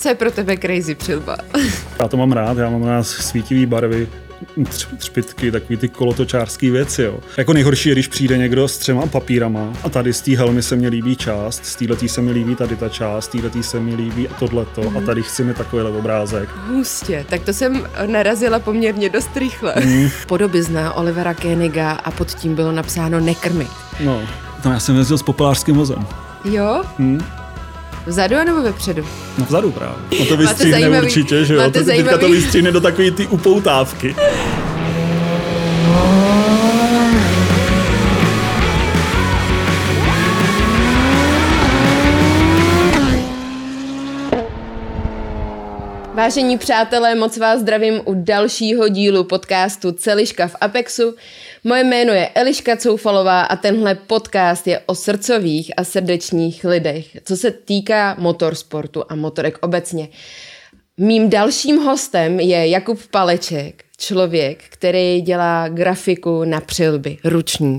Co je pro tebe crazy přilba? Já to mám rád, já mám rád svítivý barvy, třpitky, takový ty kolotočářský věci. Jo. Jako nejhorší je, když přijde někdo s třema papírama a tady z té helmy se mi líbí část, z této se mi líbí tady ta část, z této se mi líbí a tohleto mm. a tady chci mi takovýhle obrázek. Hustě, tak to jsem narazila poměrně dost rychle. Mm. Podobizna Olivera Koeniga a pod tím bylo napsáno nekrmit. No, tam já jsem jezdil s populářským vozem. Jo? Mm. Vzadu nebo vepředu? No vzadu právě. No to vystříhne zajímavý, určitě, že jo? To, zajímavý... Teďka to vystříhne do takové ty upoutávky. Vážení přátelé, moc vás zdravím u dalšího dílu podcastu Celiška v Apexu. Moje jméno je Eliška Coufalová a tenhle podcast je o srdcových a srdečních lidech, co se týká motorsportu a motorek obecně. Mým dalším hostem je Jakub Paleček, člověk, který dělá grafiku na přilby, ruční.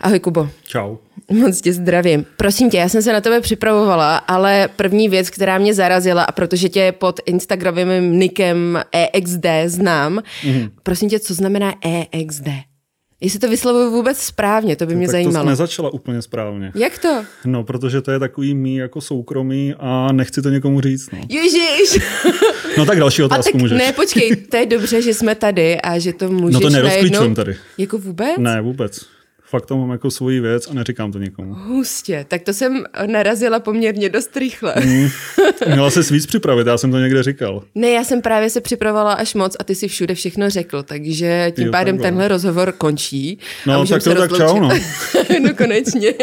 Ahoj Kubo. Čau. Moc tě zdravím. Prosím tě, já jsem se na tebe připravovala, ale první věc, která mě zarazila, a protože tě pod Instagramovým nikem EXD znám, mm-hmm. prosím tě, co znamená EXD? Jestli to vyslovuju vůbec správně, to by mě tak zajímalo. to nezačala úplně správně. Jak to? No, protože to je takový mý jako soukromý a nechci to někomu říct. No. Ježiš! No tak další otázku a tak, můžeš. Ne, počkej, to je dobře, že jsme tady a že to můžeš No to nerozklíčujem tady. Jako vůbec? Ne, vůbec fakt to mám jako svoji věc a neříkám to nikomu. Hustě, tak to jsem narazila poměrně dost rychle. Mm, měla se víc připravit, já jsem to někde říkal. Ne, já jsem právě se připravovala až moc a ty si všude všechno řekl, takže tím jo, pádem takhle. tenhle rozhovor končí. No, tak to tak čau, no. no konečně.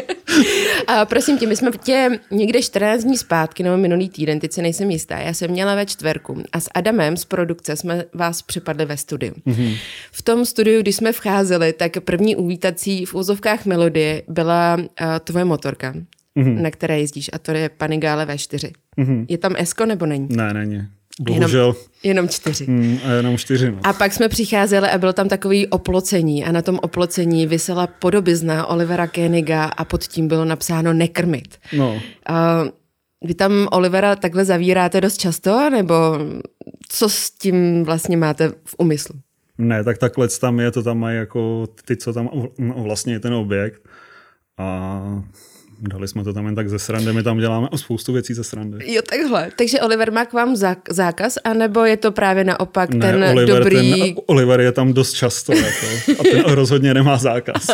A prosím tě, my jsme tě někde 14 dní zpátky, nebo minulý týden, teď se nejsem jistá, já jsem měla ve čtverku a s Adamem z produkce jsme vás připadli ve studiu. Mm-hmm. V tom studiu, když jsme vcházeli, tak první uvítací v úzovkách melodie byla uh, tvoje motorka, mm-hmm. na které jezdíš, a to je Panigale V4. Mm-hmm. Je tam Esko nebo není? Ne, není. Bohužel. Jenom, jenom čtyři. Mm, a jenom čtyři, no. A pak jsme přicházeli a bylo tam takový oplocení a na tom oplocení vysela podobizna Olivera Koeniga a pod tím bylo napsáno nekrmit. No. Uh, vy tam Olivera takhle zavíráte dost často, nebo co s tím vlastně máte v úmyslu? Ne, tak takhle tam je, to tam mají jako ty, co tam vlastně ten objekt. A dali jsme to tam jen tak ze srandy, my tam děláme spoustu věcí ze srandy. Jo, takhle. Takže Oliver má k vám zákaz, anebo je to právě naopak ne, ten Oliver, dobrý... Ten, Oliver je tam dost často, jako, a ten rozhodně nemá zákaz.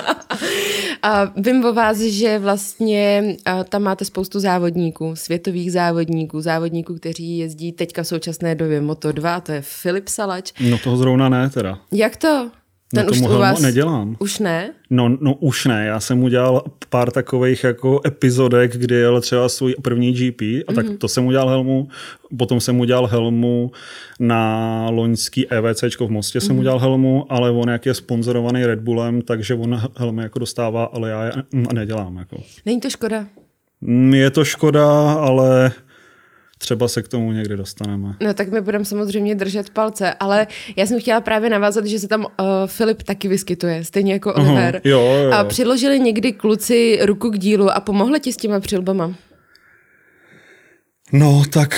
A vím o vás, že vlastně tam máte spoustu závodníků, světových závodníků, závodníků, kteří jezdí teďka v současné době Moto2, to je Filip Salač. No toho zrovna ne teda. Jak to? Ten no už u vás nedělám. Už ne? No, no už ne. Já jsem udělal pár takových jako epizodek, kdy jel třeba svůj první GP a mm-hmm. tak mhm. to jsem udělal helmu. Potom jsem udělal helmu na loňský EVC v Mostě mm-hmm. jsem mhm. udělal helmu, ale on jak je sponzorovaný Red Bullem, takže on helmy jako dostává, ale já je nedělám. Jako. Není to škoda? Mm, je to škoda, ale třeba se k tomu někdy dostaneme. No tak my budeme samozřejmě držet palce, ale já jsem chtěla právě navázat, že se tam uh, Filip taky vyskytuje, stejně jako Oliver. Uh-huh, jo, jo. A přiložili někdy kluci ruku k dílu a pomohli ti s těma přilbama? No tak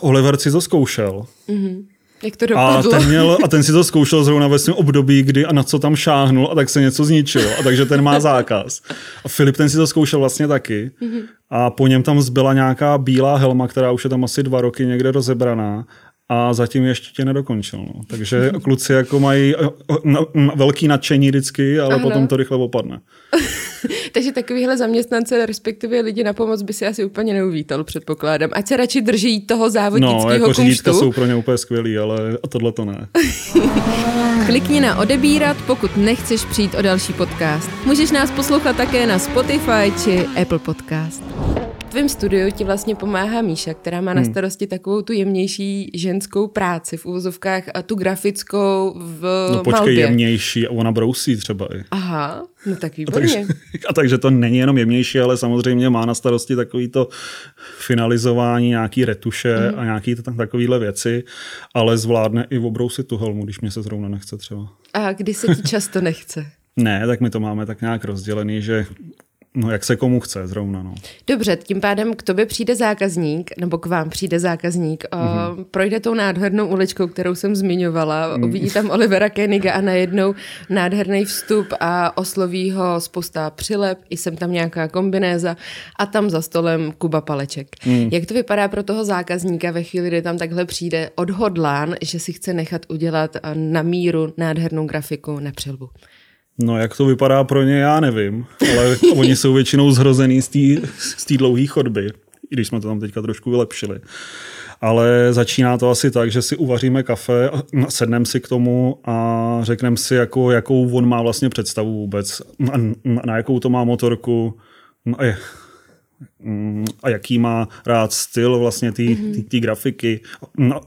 Oliver si to zkoušel. Uh-huh. Jak to dopadlo? A ten, měl, a ten si to zkoušel zrovna ve svém období, kdy a na co tam šáhnul a tak se něco zničilo. A takže ten má zákaz. A Filip ten si to zkoušel vlastně taky. Mm-hmm. A po něm tam zbyla nějaká bílá helma, která už je tam asi dva roky někde rozebraná a zatím ještě tě nedokončil. No. Takže kluci jako mají eh, eh, velký nadšení vždycky, ale Aha. potom to rychle opadne. Takže takovýhle zaměstnance, respektive lidi na pomoc by si asi úplně neuvítal, předpokládám. Ať se radši drží toho závodnického No, jako kumštu. jsou pro ně úplně skvělý, ale tohle to ne. Klikni na odebírat, pokud nechceš přijít o další podcast. Můžeš nás poslouchat také na Spotify či Apple Podcast tvém studiu ti vlastně pomáhá Míša, která má hmm. na starosti takovou tu jemnější ženskou práci v úvozovkách a tu grafickou v No počkej, malbě. jemnější a ona brousí třeba i. Aha, no tak výborně. A takže, a takže to není jenom jemnější, ale samozřejmě má na starosti takový to finalizování, nějaký retuše hmm. a nějaký to, takovýhle věci, ale zvládne i obrousit tu helmu, když mě se zrovna nechce třeba. A kdy se ti často nechce? ne, tak my to máme tak nějak rozdělený, že No, jak se komu chce zrovna, no. Dobře, tím pádem k tobě přijde zákazník, nebo k vám přijde zákazník, mm-hmm. projde tou nádhernou uličkou, kterou jsem zmiňovala, mm. uvidí tam Olivera Keniga a najednou nádherný vstup a osloví ho spousta přilep, i jsem tam nějaká kombinéza a tam za stolem Kuba Paleček. Mm. Jak to vypadá pro toho zákazníka ve chvíli, kdy tam takhle přijde odhodlán, že si chce nechat udělat na míru nádhernou grafiku na přilbu? No, jak to vypadá pro ně, já nevím, ale oni jsou většinou zhrozený z té dlouhé chodby, i když jsme to tam teďka trošku vylepšili. Ale začíná to asi tak, že si uvaříme kafe, sedneme si k tomu a řekneme si, jako, jakou on má vlastně představu vůbec, na, na jakou to má motorku a, je, a jaký má rád styl vlastně té mm-hmm. grafiky,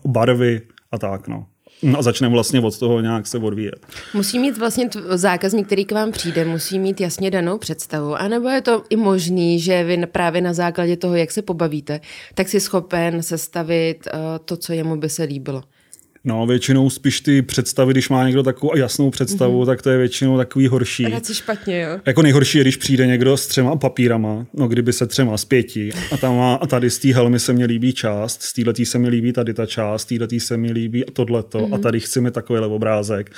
barvy a tak. No. No a začneme vlastně od toho nějak se odvíjet. Musí mít vlastně zákazník, který k vám přijde, musí mít jasně danou představu. A nebo je to i možný, že vy právě na základě toho, jak se pobavíte, tak si schopen sestavit uh, to, co jemu by se líbilo. No, většinou spíš ty představy, když má někdo takovou jasnou představu, mm-hmm. tak to je většinou takový horší. Radši špatně, jo. Jako nejhorší je, když přijde někdo s třema papírama, no kdyby se třema z pěti a, tam má, a tady z té helmy se mi líbí část, z této se mi líbí tady ta část, z této se mi líbí tohleto mm-hmm. a mhm. tady chceme takovýhle obrázek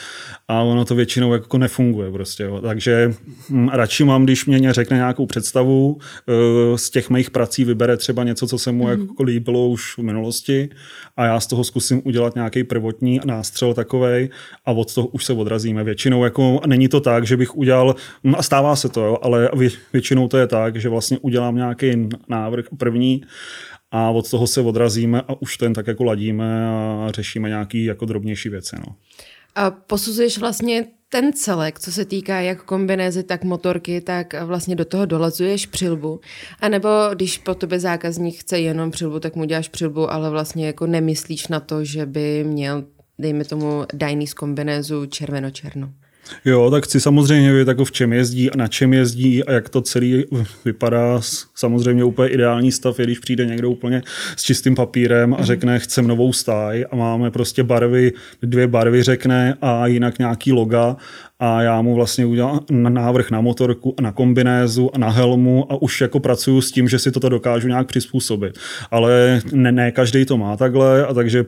a ono to většinou jako nefunguje prostě, jo. takže hm, radši mám, když mě řekne nějakou představu, uh, z těch mých prací vybere třeba něco, co se mu mm-hmm. jako líbilo už v minulosti a já z toho zkusím udělat nějaký prvotní nástřel takovej a od toho už se odrazíme. Většinou jako není to tak, že bych udělal, no a stává se to, jo, ale většinou to je tak, že vlastně udělám nějaký návrh první a od toho se odrazíme a už ten tak jako ladíme a řešíme nějaký jako drobnější věci. No. A posuzuješ vlastně ten celek, co se týká jak kombinézy, tak motorky, tak vlastně do toho dolazuješ přilbu. A nebo když po tobě zákazník chce jenom přilbu, tak mu děláš přilbu, ale vlastně jako nemyslíš na to, že by měl, dejme tomu, dajný z kombinézu červeno-černo. Jo, tak chci samozřejmě vědět, jako v čem jezdí a na čem jezdí a jak to celý vypadá. Samozřejmě úplně ideální stav je, když přijde někdo úplně s čistým papírem a mhm. řekne, chcem novou stáj a máme prostě barvy, dvě barvy řekne a jinak nějaký loga a já mu vlastně udělám návrh na motorku a na kombinézu a na helmu a už jako pracuju s tím, že si toto dokážu nějak přizpůsobit. Ale ne, ne každý to má takhle a takže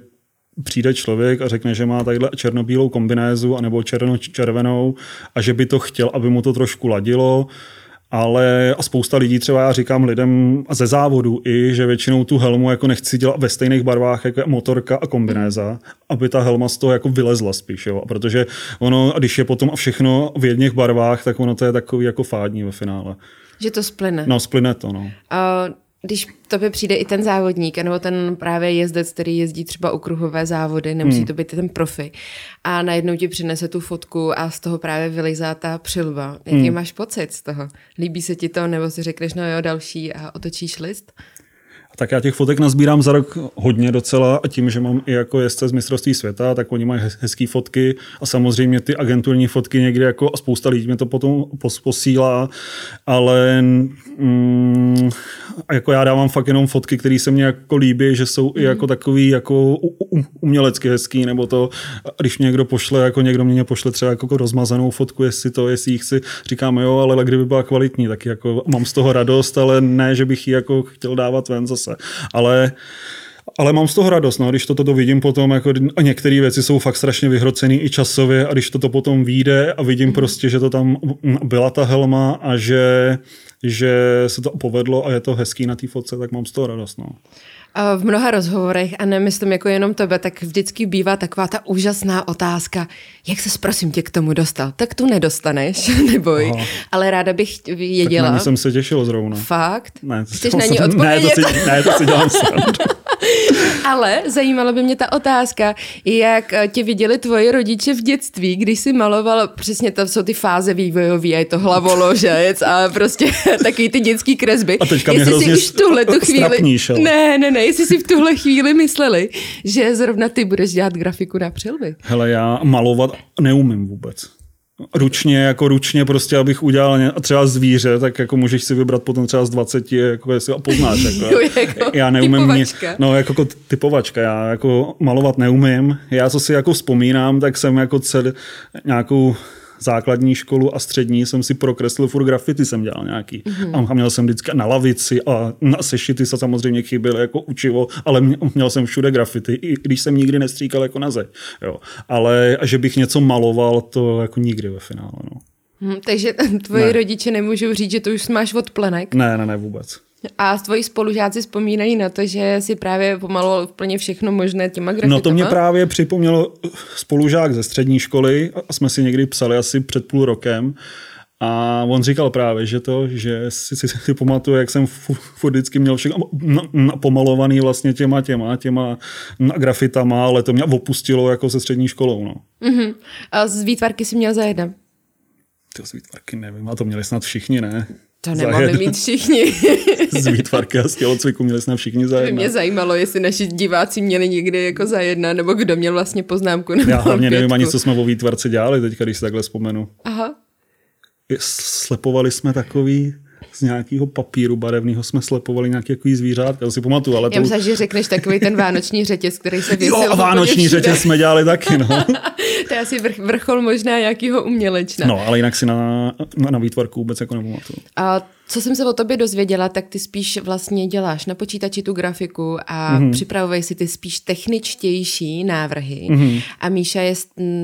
přijde člověk a řekne, že má tadyhle černobílou kombinézu anebo černo-červenou a že by to chtěl, aby mu to trošku ladilo, ale a spousta lidí, třeba já říkám lidem ze závodu i, že většinou tu helmu jako nechci dělat ve stejných barvách jako motorka a kombinéza, aby ta helma z toho jako vylezla spíš, jo. protože ono, když je potom a všechno v jedných barvách, tak ono to je takový jako fádní ve finále. Že to splyne. No, splyne to, no. Uh když tobě přijde i ten závodník, nebo ten právě jezdec, který jezdí třeba u kruhové závody, nemusí hmm. to být ten profi, a najednou ti přinese tu fotku a z toho právě vylizá ta přilba. Jaký hmm. máš pocit z toho? Líbí se ti to, nebo si řekneš, no jo, další a otočíš list? Tak já těch fotek nazbírám za rok hodně docela a tím, že mám i jako jezdce z mistrovství světa, tak oni mají hezké fotky a samozřejmě ty agenturní fotky někdy jako a spousta lidí mě to potom posílá, ale mm, jako já dávám fakt jenom fotky, které se mně jako líbí, že jsou mm. i mhm. jako takový jako umělecky hezký, nebo to, když mě někdo pošle, jako někdo mě pošle třeba jako rozmazanou fotku, jestli to, jestli ji chci, říkám jo, ale kdyby byla kvalitní, tak jako mám z toho radost, ale ne, že bych ji jako chtěl dávat ven zase zase. Ale ale mám z toho radost, no, když toto to vidím potom, jako a některé věci jsou fakt strašně vyhrocený i časově a když toto potom vyjde a vidím prostě, že to tam byla ta helma a že, že se to povedlo a je to hezký na té fotce, tak mám z toho radost. No v mnoha rozhovorech, a nemyslím jako jenom tebe, tak vždycky bývá taková ta úžasná otázka, jak se prosím tě k tomu dostal? Tak tu nedostaneš, neboj. Aha. Ale ráda bych věděla. Tak na jsem se těšil zrovna. Fakt? Ne, Chceš na ní odpovědět? Ne, to si, ne, to si dělám Ale zajímala by mě ta otázka, jak eh, tě viděli tvoji rodiče v dětství, když jsi maloval, přesně to jsou ty fáze vývojové, a je to hlavoložec a prostě takový ty dětský kresby. A teďka mě hrozně už tuhle tu chvíli... Ne, ne, ne, jestli si v tuhle chvíli mysleli, že zrovna ty budeš dělat grafiku na přilby. Hele, já malovat neumím vůbec ručně, jako ručně prostě, abych udělal třeba zvíře, tak jako můžeš si vybrat potom třeba z 20, jako jestli a poznáš. Jako, jo, jako já neumím typovačka. Mě, no jako typovačka, já jako malovat neumím. Já co si jako vzpomínám, tak jsem jako cel, nějakou základní školu a střední jsem si prokreslil furt grafity, jsem dělal nějaký. Mm-hmm. A měl jsem vždycky na lavici a na sešity se samozřejmě chyběly jako učivo, ale měl jsem všude grafity, i když jsem nikdy nestříkal jako na zeď. Jo. Ale že bych něco maloval, to jako nikdy ve finále. No. Hmm, takže tvoji ne. rodiče nemůžou říct, že to už máš od plenek? Ne, ne, ne, vůbec. A tvoji spolužáci vzpomínají na to, že si právě pomaloval úplně všechno možné těma grafitama? No to mě právě připomnělo spolužák ze střední školy a jsme si někdy psali asi před půl rokem. A on říkal právě, že to, že si, si, si pamatuje, jak jsem furt vždycky měl všechno pomalovaný vlastně těma, těma, těma grafitama, ale to mě opustilo jako se střední školou. No. Uh-huh. A z výtvarky si měl za jedna? Ty z výtvarky nevím, a to měli snad všichni, ne? To nemohli mít všichni. z výtvarky a z tělocviku měli jsme všichni za jedna. Mě zajímalo, jestli naši diváci měli někdy jako za jedna, nebo kdo měl vlastně poznámku. Nebo Já hlavně nevím ani, co jsme o výtvarce dělali teď, když se takhle vzpomenu. Aha. Slepovali jsme takový z nějakého papíru barevného jsme slepovali nějaký takový zvířát, já si pamatuju, ale to... Já myslím, že řekneš takový ten vánoční řetěz, který se věsil. Jo, vánoční řetěz jsme dělali taky, no. to je asi vrch, vrchol možná nějakého umělečna. No, ale jinak si na, na, na výtvarku vůbec jako nepamatuju. A co jsem se o tobě dozvěděla, tak ty spíš vlastně děláš na počítači tu grafiku a mm-hmm. připravuješ si ty spíš techničtější návrhy. Mm-hmm. A Míša je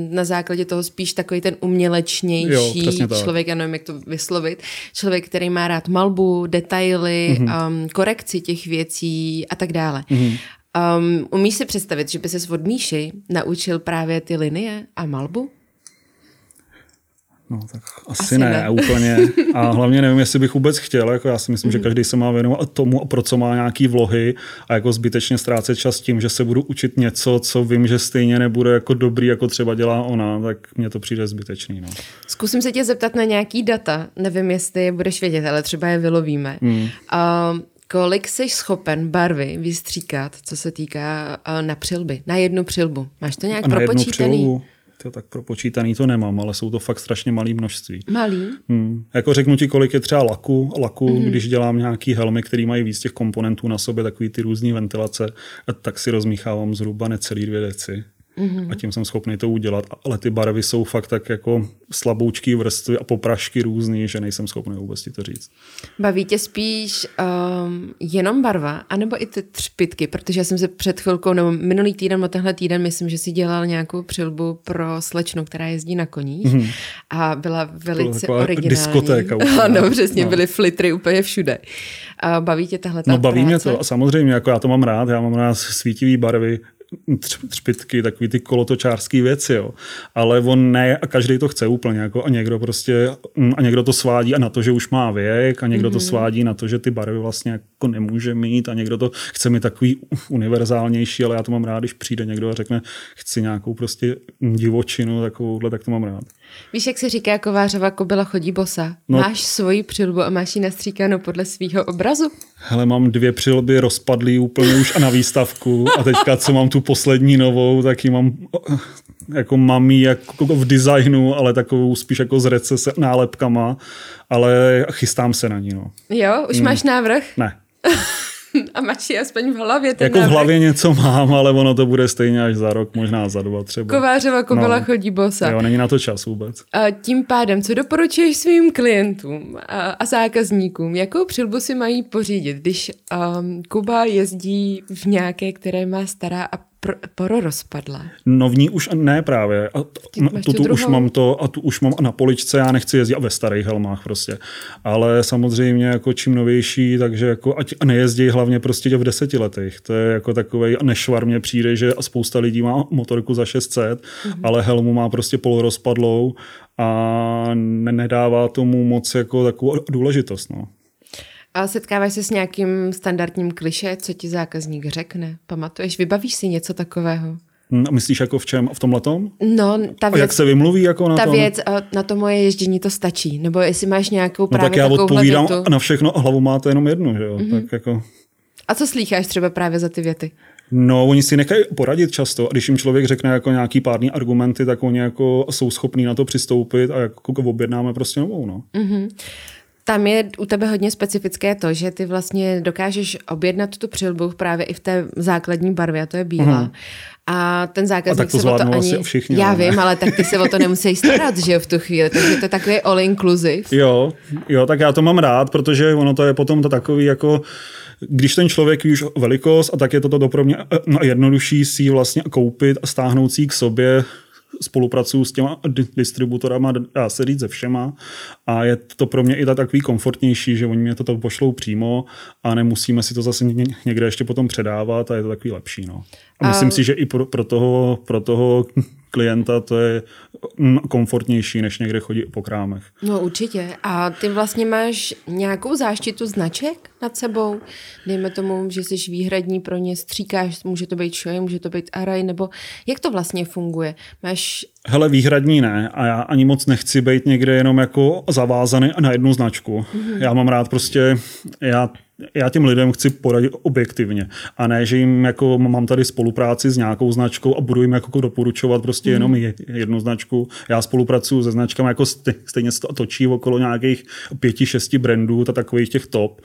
na základě toho spíš takový ten umělečnější jo, člověk, já nevím, jak to vyslovit, člověk, který má rád malbu, detaily, mm-hmm. um, korekci těch věcí a tak dále. Mm-hmm. Um, umíš si představit, že by ses od Míši naučil právě ty linie a malbu? No, tak asi, asi ne, ne, úplně. A hlavně nevím, jestli bych vůbec chtěl. Jako já si myslím, mm-hmm. že mhm. každý se má věnovat tomu, pro co má nějaký vlohy a jako zbytečně ztrácet čas tím, že se budu učit něco, co vím, že stejně nebude jako dobrý, jako třeba dělá ona, tak mně to přijde zbytečný. No. Zkusím se tě zeptat na nějaký data. Nevím, jestli je budeš vědět, ale třeba je vylovíme. Mm. Uh, kolik jsi schopen barvy vystříkat, co se týká uh, na přilby, na jednu přilbu? Máš to nějak a propočítaný? To tak propočítaný to nemám, ale jsou to fakt strašně malý množství. Malý? Hmm. Jako řeknu ti, kolik je třeba laku, laku mm-hmm. když dělám nějaký helmy, který mají víc těch komponentů na sobě, takový ty různé ventilace, tak si rozmíchávám zhruba necelý dvě deci mm-hmm. a tím jsem schopný to udělat. Ale ty barvy jsou fakt tak jako slaboučký vrstvy a poprašky různý, že nejsem schopný vůbec ti to říct. Baví tě spíš um, jenom barva, anebo i ty třpitky, protože já jsem se před chvilkou, nebo minulý týden, nebo tenhle týden, myslím, že si dělal nějakou přilbu pro slečnu, která jezdí na koních mm-hmm. a byla velice to originální. Diskotéka. ano, přesně, no. byly flitry úplně všude. A baví tě tahle No baví práce? mě to a samozřejmě, jako já to mám rád, já mám rád svítivý barvy, třpitky, takový ty kolotočářský věci, jo. Ale on ne a každý to chce úplně, jako a někdo prostě, mm, a někdo to svádí a na to, že už má věk a někdo mm-hmm. to mhm. svádí na to, že ty barvy vlastně jako nemůže mít a někdo to chce mít takový univerzálnější, ale já to mám rád, když přijde někdo a řekne, chci nějakou prostě divočinu takovouhle, tak to mám rád. Víš, jak se říká, Kovářova kobila chodí bosa. No. Máš svoji přilbu a máš ji nastříkanou podle svého obrazu? Hele, mám dvě přilby rozpadlý úplně už a na výstavku a teďka, co mám tu poslední novou, tak ji mám jako mám ji jako v designu, ale takovou spíš jako z recese nálepkama, ale chystám se na ní. No. Jo, už hmm. máš návrh? Ne. A ji aspoň v hlavě ten Jako návrh. v hlavě něco mám, ale ono to bude stejně až za rok, možná za dva třeba. Kovářova kobila no. chodí bosa. Jo, není na to čas vůbec. A tím pádem, co doporučuješ svým klientům a, a zákazníkům? Jakou přilbu si mají pořídit, když um, Kuba jezdí v nějaké, které má stará a poro rozpadla. No v ní už ne právě. A t, tu, tu už mám to a tu už mám na poličce, já nechci jezdit a ve starých helmách prostě. Ale samozřejmě jako čím novější, takže jako ať nejezdí hlavně prostě v deseti letech. To je jako takový nešvar mně přijde, že spousta lidí má motorku za 600, mm-hmm. ale helmu má prostě polorozpadlou a nedává tomu moc jako takovou důležitost. No. A setkáváš se s nějakým standardním kliše, co ti zákazník řekne? Pamatuješ, vybavíš si něco takového? Hm, myslíš jako v čem? V tom letom? No, ta věc, a jak se vymluví jako na ta tom? věc, na to moje ježdění to stačí. Nebo jestli máš nějakou právě no, tak já odpovídám větu. na všechno a hlavu máte jenom jednu, že jo? Mm-hmm. Tak jako... A co slýcháš třeba právě za ty věty? No, oni si nechají poradit často. A když jim člověk řekne jako nějaký pádný argumenty, tak oni jako jsou schopní na to přistoupit a jako objednáme prostě novou. No. Mm-hmm. Tam je u tebe hodně specifické to, že ty vlastně dokážeš objednat tu přilbu právě i v té základní barvě, a to je bílá. Mm. A ten zákazník a tak to se o to ani... všichni, Já ne. vím, ale tak ty se o to nemusíš starat, že jo, v tu chvíli. Takže to je takový all inclusive. Jo, jo, tak já to mám rád, protože ono to je potom to takový jako když ten člověk ví už velikost a tak je to to pro mě eh, no, jednodušší si ji vlastně koupit a stáhnout si ji k sobě, spolupracuju s těma di- distributorama, dá se říct se všema a je to pro mě i tak takový komfortnější, že oni mě to pošlou přímo a nemusíme si to zase ně- někde ještě potom předávat a je to takový lepší. No. A myslím A- si, že i pro, pro, toho, pro toho klienta to je mm, komfortnější, než někde chodit po krámech. No určitě. A ty vlastně máš nějakou záštitu značek nad sebou? Dejme tomu, že jsi výhradní pro ně, stříkáš, může to být Shoei, může to být Arai, nebo jak to vlastně funguje? Máš Hele, výhradní ne a já ani moc nechci být někde jenom jako zavázaný na jednu značku. Mm-hmm. Já mám rád prostě, já, já těm lidem chci poradit objektivně a ne, že jim jako mám tady spolupráci s nějakou značkou a budu jim jako doporučovat prostě mm-hmm. jenom je- jednu značku. Já spolupracuju se značkami jako ste- stejně se to točí okolo nějakých pěti, šesti brandů, to takových těch top.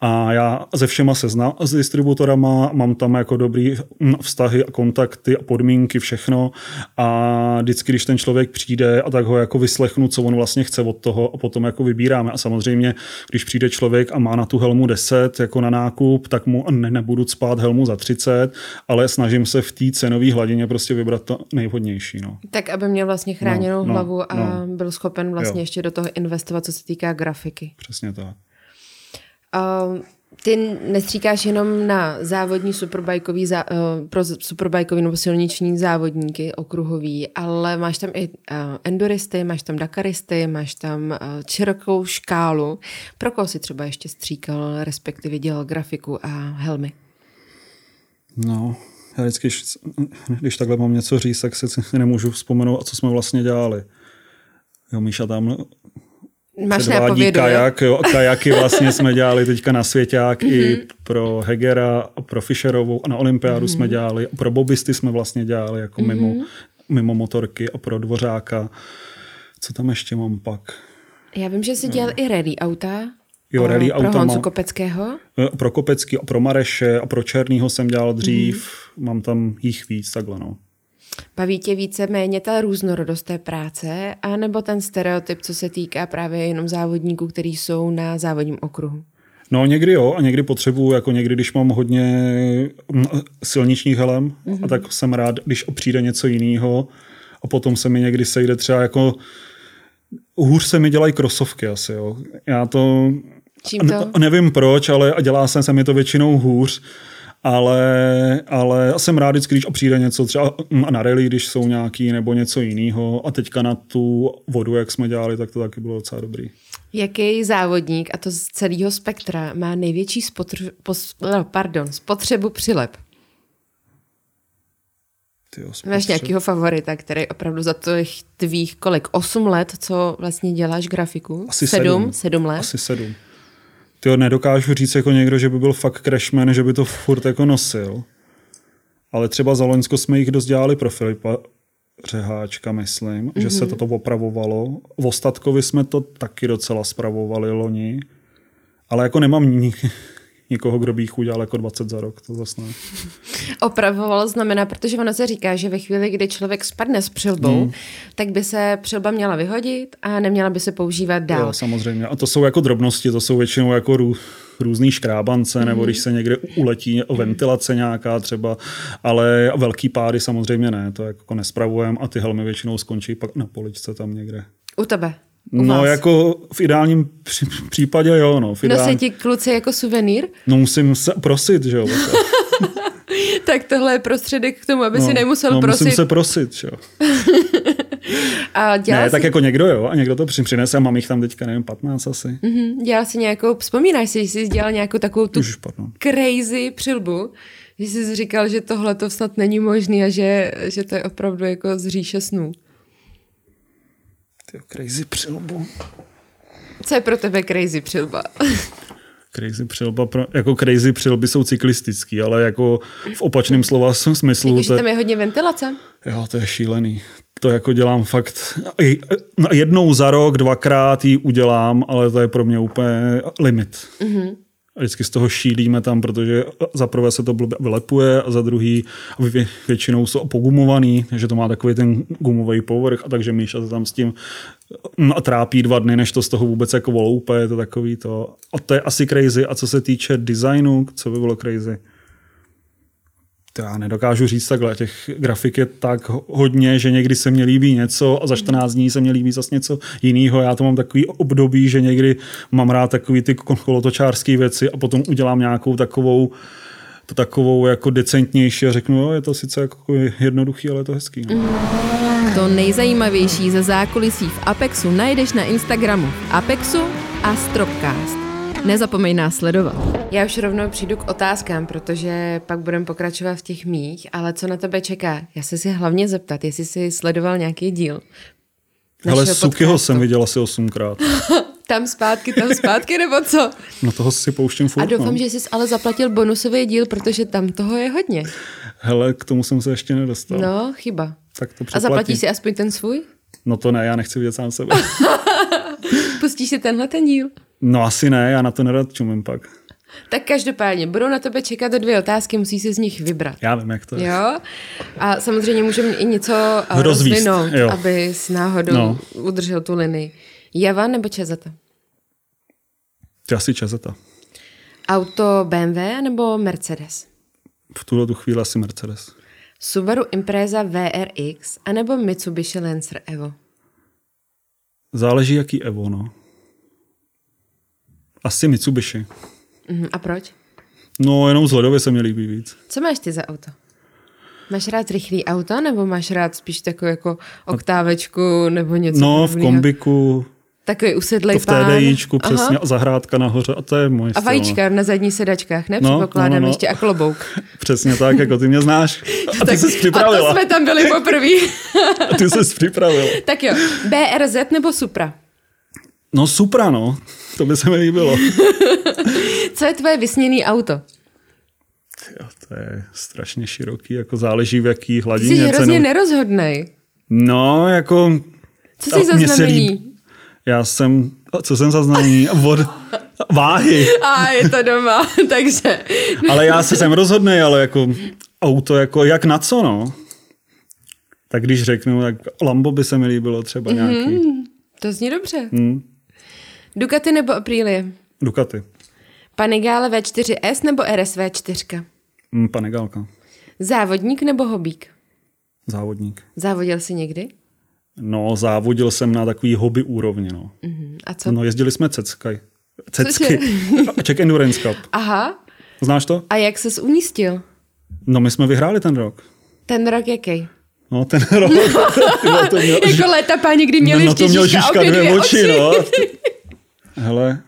A já se všema seznám s distributorama, mám tam jako dobrý mm, vztahy a kontakty a podmínky, všechno. A vždycky, když ten člověk přijde a tak ho jako vyslechnu, co on vlastně chce od toho a potom jako vybíráme. A samozřejmě, když přijde člověk a má na tu helmu 10 jako na nákup, tak mu ne, nebudu spát helmu za 30, ale snažím se v té cenové hladině prostě vybrat to nejvhodnější. No. tak, aby měl vlastně chráněnou No, no, hlavu a no. byl schopen vlastně Jo. ještě do toho investovat, co se týká grafiky. Přesně tak. Uh, ty nestříkáš jenom na závodní superbajkový, zá, uh, pro superbajkový nebo silniční závodníky okruhový, ale máš tam i uh, enduristy, máš tam dakaristy, máš tam uh, širokou škálu. Pro koho si třeba ještě stříkal, respektive dělal grafiku a helmy? No, já vždycky, když- když takhle mám něco říct, tak si nemůžu vzpomenout, co jsme vlastně dělali. Jo, Míša tam Máš předvádí kajak, jo, kajaky vlastně jsme dělali teďka na Svěťák i pro Hegera a pro Fischerovou a na Olympiádu jsme dělali, pro bobisty jsme vlastně dělali jako mimo, mimo motorky a pro Dvořáka. Co tam ještě mám pak? Já vím, že jsi dělal i rally auta. Jo, rally Pro auta Honzu. Kopeckého. E, Pro Kopecký pro Mareše a pro Černýho jsem dělal dřív. Mám tam jich víc, takhle no. Baví tě více méně ta různorodost té práce, anebo ten stereotyp, co se týká právě jenom závodníků, kteří jsou na závodním okruhu? No někdy jo a někdy potřebuju, jako někdy, když mám hodně mm, silničních helem, mm-hmm. a tak jsem rád, když přijde něco jiného a potom se mi někdy sejde třeba jako hůř se mi dělají krosovky asi, jo. Já to, Čím to? N- nevím proč, ale dělá se, se mi to většinou hůř, ale, ale jsem rád vždycky, když přijde něco třeba mm, na rally, když jsou nějaký nebo něco jiného a teďka na tu vodu, jak jsme dělali, tak to taky bylo docela dobrý. Jaký závodník, a to z celého spektra, má největší spotř- pos- no, pardon, spotřebu přilep? Tyjo, Máš nějakého favorita, který opravdu za těch tvých kolik? 8 let, co vlastně děláš grafiku? Asi sedm, sedm. sedm let? Asi sedm. Ty nedokážu říct jako někdo, že by byl fakt crashman, že by to furt jako nosil. Ale třeba za Loňsko jsme jich dost dělali pro Filipa Řeháčka, myslím, mm-hmm. že se toto opravovalo. V Ostatkovi jsme to taky docela spravovali loni. Ale jako nemám nikoho, kdo by jich udělal jako 20 za rok, to zase ne. Opravovalo znamená, protože ono se říká, že ve chvíli, kdy člověk spadne s přilbou, hmm. tak by se přilba měla vyhodit a neměla by se používat dál. Jo, samozřejmě. A to jsou jako drobnosti, to jsou většinou jako rů, různý škrábance, mm-hmm. nebo když se někde uletí ventilace nějaká třeba, ale velký pády samozřejmě ne, to jako nespravujeme a ty helmy většinou skončí pak na poličce tam někde. U tebe? No vás? jako v ideálním při- případě jo, no. V Nosí ideálním, ti kluci jako suvenýr? no musím se prosit, že jo. Tak tohle je prostředek k tomu, aby no, si nemusel no, prosit. musím se prosit, že jo. A dělal, Ne, jsi, tak jako někdo jo, a někdo to při- přinese a mám jich tam teďka, nevím, 15 asi. Mhm, dělal jsi nějakou, vzpomínáš si, že jsi dělal nějakou takovou tu Už crazy přilbu, že jsi říkal, že tohle to snad není možný a že, že to je opravdu jako z říše snů. Tyjo, crazy přilbu. Co je pro tebe crazy přilba? Crazy přilba, pro, jako crazy přilby jsou cyklistický, ale jako v opačném slova smyslu, Jakože to, tam je hodně ventilace? jo, to je šílený. to jako dělám fakt no, jednou za rok, dvakrát ji udělám, ale to je pro mě úplně limit. Mm-hmm. A vždycky z toho šílíme tam, protože za prvé se to vylepuje a za druhý vě, většinou jsou pogumovaný, že to má takový ten gumový povrch a takže Míša se tam s tím no, trápí dva dny, než to z toho vůbec jako voloupe, je to takový to. A to je asi crazy. A co se týče designu, co by bylo crazy? To já nedokážu říct takhle. Těch grafik je tak hodně, že někdy se mi líbí něco a za 14 dní se mi líbí zase něco jiného. Já to mám takový období, že někdy mám rád takový ty kolotočářské věci a potom udělám nějakou takovou to takovou jako decentnější a řeknu, jo, je to sice jako jednoduchý, ale je to hezký. No. To nejzajímavější ze zákulisí v Apexu najdeš na Instagramu Apexu a Stropcast. Nezapomeň nás sledovat. Já už rovnou přijdu k otázkám, protože pak budeme pokračovat v těch mých, ale co na tebe čeká? Já se si hlavně zeptat, jestli jsi sledoval nějaký díl. Ale Sukyho jsem viděl asi osmkrát. tam zpátky, tam zpátky, nebo co? No toho si pouštím furt. A doufám, no. že jsi ale zaplatil bonusový díl, protože tam toho je hodně. Hele, k tomu jsem se ještě nedostal. No, chyba. Tak to A zaplatíš si aspoň ten svůj? No to ne, já nechci vidět sám sebe. Pustíš si tenhle ten díl? No asi ne, já na to nerad čumím pak. Tak každopádně, budou na tebe čekat dvě otázky, musí si z nich vybrat. Já vím, jak to je. Jo? A samozřejmě můžeme i něco eh, Rozvíst, rozvinout, jo. aby s náhodou no. udržel tu linii. Java nebo Čezeta? Asi Čezeta. Auto BMW nebo Mercedes? V tuhle tu chvíli asi Mercedes. Subaru Impreza VRX anebo Mitsubishi Lancer Evo? Záleží, jaký Evo, no. Asi Mitsubishi. Uh-huh. A proč? No, jenom vzhledově se mi líbí víc. Co máš ty za auto? Máš rád rychlý auto, nebo máš rád spíš takovou jako oktávečku, nebo něco No, v kombiku. Takový usedlej to v TDIčku, přesně, Aha. a zahrádka nahoře, a to je můj A vajíčka na zadní sedačkách, ne? No, no, no, no. ještě a klobouk. Přesně tak, jako ty mě znáš. A ty jsi připravila. A to jsme tam byli poprvé. a ty jsi připravila. tak jo, BRZ nebo Supra? No Supra, no. To by se mi líbilo. Co je tvoje vysněné auto? Jo, to je strašně široký, jako záleží v jaký hladině. Ty jsi hrozně cenu... nerozhodnej. No, jako... Co jsi za znamení? Líb... Já jsem... Co jsem za znamení? Vod... Váhy. A je to doma, takže... ale já se jsem rozhodný, ale jako auto, jako jak na co, no. Tak když řeknu, tak Lambo by se mi líbilo třeba nějaký. Mm, to zní dobře. Mm. Ducati nebo Aprilie? Ducati. Panigale V4S nebo RSV 4? Mm, Panigálka. Závodník nebo hobík? Závodník. Závodil jsi někdy? No, závodil jsem na takový hobby úrovni, no. Uh-huh. A co? No, jezdili jsme ceckaj. Cecky. Czech Endurance Cup. Aha. Znáš to? A jak ses umístil? No, my jsme vyhráli ten rok. Ten rok jaký? No, ten rok. to měl, jako léta páni, kdy měli no, to měl Žižka dvě, dvě oči, oči. no. Hele,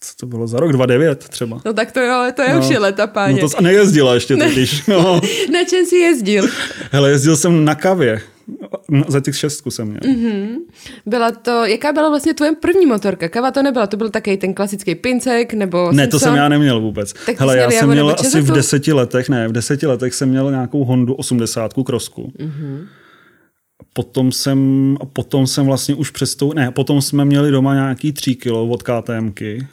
co to bylo za rok? 2009 třeba. No tak to jo, ale to je no. už je leta, páně. No to a nejezdila ještě totiž. No. na čem jsi jezdil? Hele, jezdil jsem na kavě. Za těch šestku jsem měl. Mm-hmm. Byla to, jaká byla vlastně tvoje první motorka? Kava to nebyla, to byl takový ten klasický pincek nebo Ne, Simpson? to jsem já neměl vůbec. Tak Hele, já jsem měl asi v deseti letech, ne, v deseti letech jsem měl nějakou Hondu 80 krosku. Mm-hmm potom jsem, potom jsem vlastně už přestou, ne, potom jsme měli doma nějaký 3 kilo od KTMky.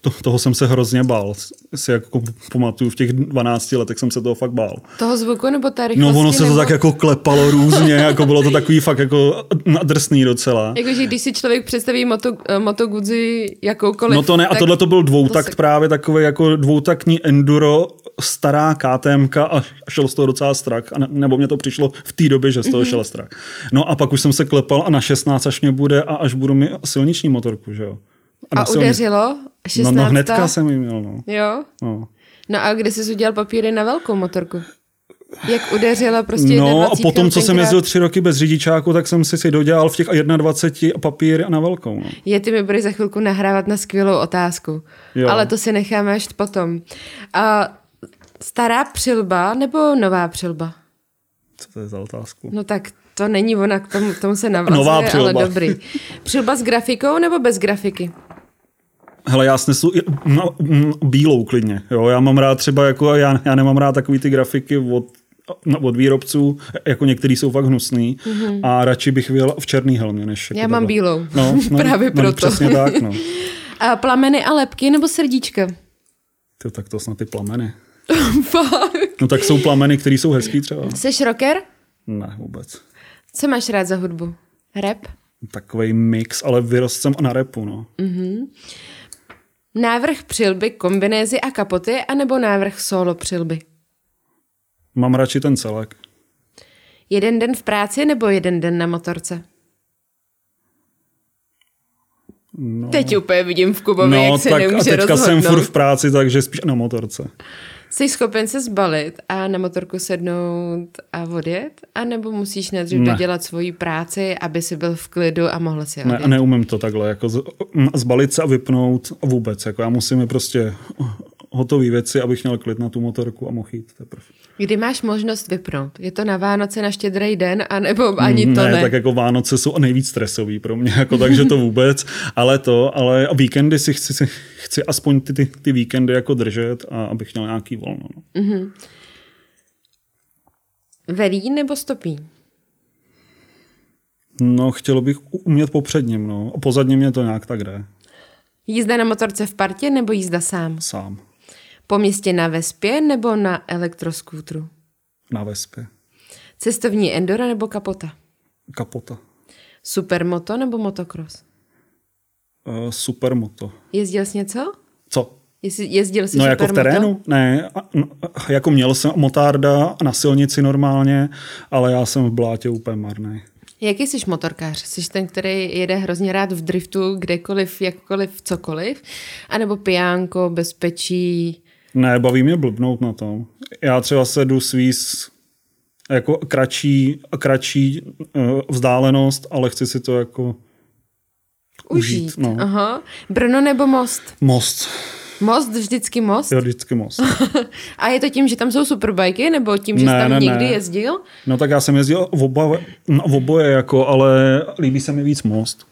To, toho jsem se hrozně bál. Si jako pamatuju, v těch 12 letech jsem se toho fakt bál. Toho zvuku nebo ta rychlosti? No ono se nebo... to tak jako klepalo různě, jako bylo to takový fakt jako nadrsný docela. Jakože když si člověk představí Moto, eh, Moto Guzzi jakoukoliv... No to ne, a tohle to byl dvoutakt to se... právě takový jako dvoutaktní enduro stará KTM a šel z toho docela strach, a nebo mě to přišlo v té době, že z toho mm-hmm. šel strach. No a pak už jsem se klepal a na 16 až mě bude a až budu mít silniční motorku, že jo. A, a udeřilo? 16. No, no hnedka jsem ji měl, no. Jo? No. No a kdy jsi udělal papíry na velkou motorku? Jak udeřila prostě No a potom, co jsem jezdil tři roky bez řidičáku, tak jsem si si dodělal v těch 21 papíry na velkou. No. Je, ty mi budeš za chvilku nahrávat na skvělou otázku. Jo. Ale to si necháme až potom. A stará přilba nebo nová přilba? Co to je za otázku? No tak to není ona, k tomu, k tomu se navazuje, Nová přilba. ale dobrý. Přilba s grafikou nebo bez grafiky? Hele, já snesu no, bílou klidně. Jo? Já mám rád třeba, jako, já, já nemám rád takový ty grafiky od no, od výrobců, jako některý jsou fakt hnusný mm-hmm. a radši bych vyjel v černý helmě, než jako Já mám takhle. bílou. No, no, Právě no, proto. Přesně tak, no. A plameny a lepky nebo srdíčka? Ty, tak to snad ty plameny. No tak jsou plameny, které jsou hezký třeba. Jsi rocker? Ne, vůbec. Co máš rád za hudbu? Rap? Takový mix, ale vyrost jsem na repu, no. Návrh přilby, kombinézy a kapoty, anebo návrh solo přilby? Mám radši ten celek. Jeden den v práci nebo jeden den na motorce? No. Teď úplně vidím v Kubovi, No, jak se tak a nemůže teďka rozhodnout. jsem furt v práci, takže spíš na motorce. Jsi schopen se zbalit a na motorku sednout a odjet? A nebo musíš nejdřív Ne. dodělat svoji práci, aby si byl v klidu a mohl si Ne, odjet? a neumím to takhle, jako z- zbalit se a vypnout vůbec. Jako já musím mít prostě hotové věci, abych měl klid na tu motorku a mohl jít teprve. Kdy máš možnost vypnout? Je to na Vánoce na štědrý den, anebo ani to ne? ne, tak jako Vánoce jsou nejvíc stresový pro mě, jako takže to vůbec, ale to, ale víkendy si chci, si chci aspoň ty, ty, ty víkendy jako držet a abych měl nějaký volno. No. Velí nebo stopí? no chtěl bych umět po předním, no. A pozadně mě to nějak tak jde, Jízda na motorce v partě nebo jízda sám? sám, Po městě na Vespě nebo na elektroskútru? na vespě. Cestovní endora nebo kapota? Kapota. Supermoto nebo motocross? Uh, supermoto. Jezdil jsi něco? Co? Jestli jezdil jsi No jako v terénu? Ne, a- no, jako měl jsem motárda na silnici normálně, ale já jsem v blátě úplně marný. Jaký jsi motorkář? Jsi ten, který jede hrozně rád v driftu, kdekoliv, jakkoliv, cokoliv? A nebo pijánko, bezpečí? Ne, baví mě blbnout na tom. Já třeba se jdu svíz jako kratší, kratší uh, vzdálenost, ale chci si to jako užít. Užít. no. Aha. Brno nebo most? Most. Most, vždycky most? Jo, vždycky most. A je to tím, že tam jsou superbajky, nebo tím, že jsi Ne, tam ne, někdy ne. jezdil? No tak já jsem jezdil v, oba, no, v oboje, jako, ale líbí se mi víc most.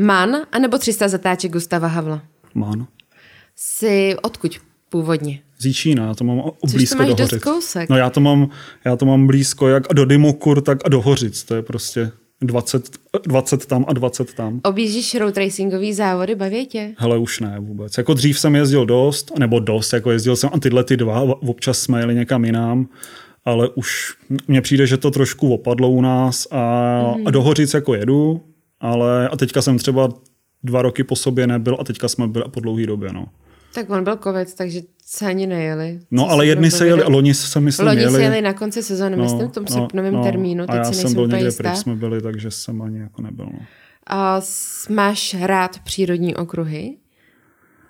Man, anebo 300 zatáček Gustava Havla? Mám. Jsi odkud původně? Z Jíčína, já to mám Což to blízko máš do Hořic. No já to, mám, já to mám blízko jak do Dymokur, tak a do Hořic. To je prostě 20, 20 tam a 20 tam. Objíždíš road racingový závody, baví tě? Hele, už ne vůbec. Jako dřív jsem jezdil dost, nebo dost, jako jezdil jsem a tyhle ty dva, občas jsme jeli někam jinam, ale už mně přijde, že to trošku opadlo u nás a, Mhm. a do Hořic jako jedu, ale a teďka jsem třeba dva roky po sobě nebyl a teďka jsme byli po dlouhé době, no. Tak on byl covid, takže se ani nejeli. No ale jedny se jeli, loni se myslím Loni jeli. se jeli na konci sezóny, no, myslím v tom srpnovém no, termínu, a teď já si jsem byl někde jistá. pryč jsme byli, takže jsem ani jako nebyl. No. A máš rád přírodní okruhy?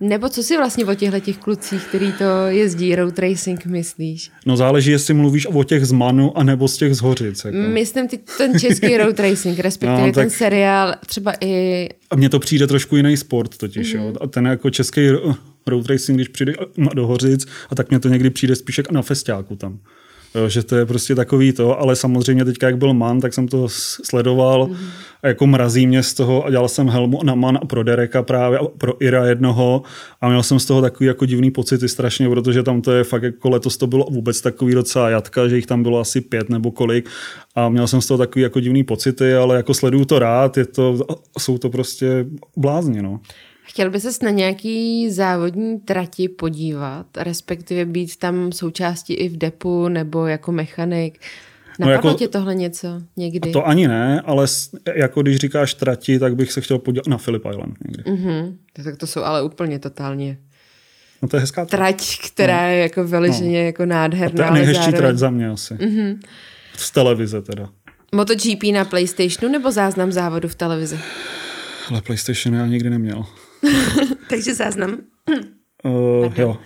Nebo co si vlastně o těchto těch klucích, který to jezdí road racing, myslíš? no záleží, jestli mluvíš o těch z Manu, anebo z těch z Hořic. Jako. Myslím ty, ten český road racing, respektive No, no, ten tak- seriál, třeba i... A mně to přijde trošku jiný sport totiž. Mm-hmm. Jo. A ten jako český road racing, když přijde do Hořic, a tak mně to někdy přijde spíš jak na festiáku tam. Jo, že to je prostě takový to, ale samozřejmě teďka, jak byl Man, tak jsem to sledoval mm-hmm. a jako mrazí mě z toho a dělal jsem helmu na Man a pro Dereka právě a pro Ira jednoho a měl jsem z toho takový jako divný pocity strašně, protože tam to je fakt jako letos to bylo vůbec takový docela jatka, že jich tam bylo asi pět nebo kolik a měl jsem z toho takový jako divný pocity, ale jako sleduju to rád, je to, jsou to prostě blázni, no. Chtěl by ses na nějaký závodní trati podívat, respektive být tam součástí i v depu nebo jako mechanik. No Napadlo jako- tě tohle něco někdy? To ani ne, ale jako když říkáš trati, tak bych se chtěl podívat na Phillip Island někdy. Mhm. Tak to jsou ale úplně totálně. No to je hezká trať. Trať, která je jako veliženě jako To nádherná. je ale nejhezčí zároveň- trať za mě asi. Mm-hmm. Z televize teda. MotoGP na Playstationu nebo záznam závodu v televizi? Ale PlayStation já nikdy neměl. Takže záznam. Uh, jo.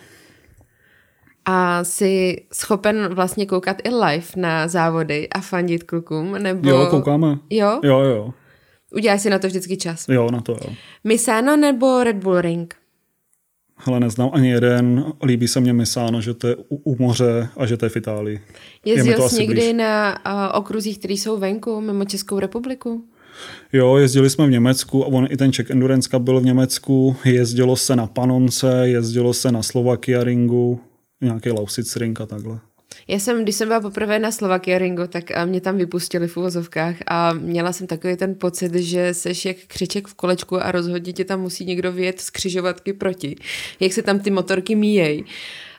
A jsi schopen vlastně koukat i live na závody a fandit klukům? Nebo... jo, koukáme. Jo? Jo, jo. Uděláš si na to vždycky čas. Jo, na to jo. Misano nebo Red Bull Ring? Hele, neznám ani jeden. Líbí se mně Misano, že to je u, u moře a že to je v Itálii. Je Jezdil to jsi někdy blíž. na uh, okruzích, které jsou venku, mimo Českou republiku? Jo, jezdili jsme v Německu a on i ten Czech Endurance Cup byl v Německu. Jezdilo se na Panonce, jezdilo se na Slovakia ringu, nějaký Lausitz ring a takhle. Já jsem, když jsem byla poprvé na Slovakia Ringo, tak a mě tam vypustili v uvozovkách a měla jsem takový ten pocit, že seš jak křiček v kolečku a rozhodně tě tam musí někdo vyjet z křižovatky proti. Jak se tam ty motorky míjejí.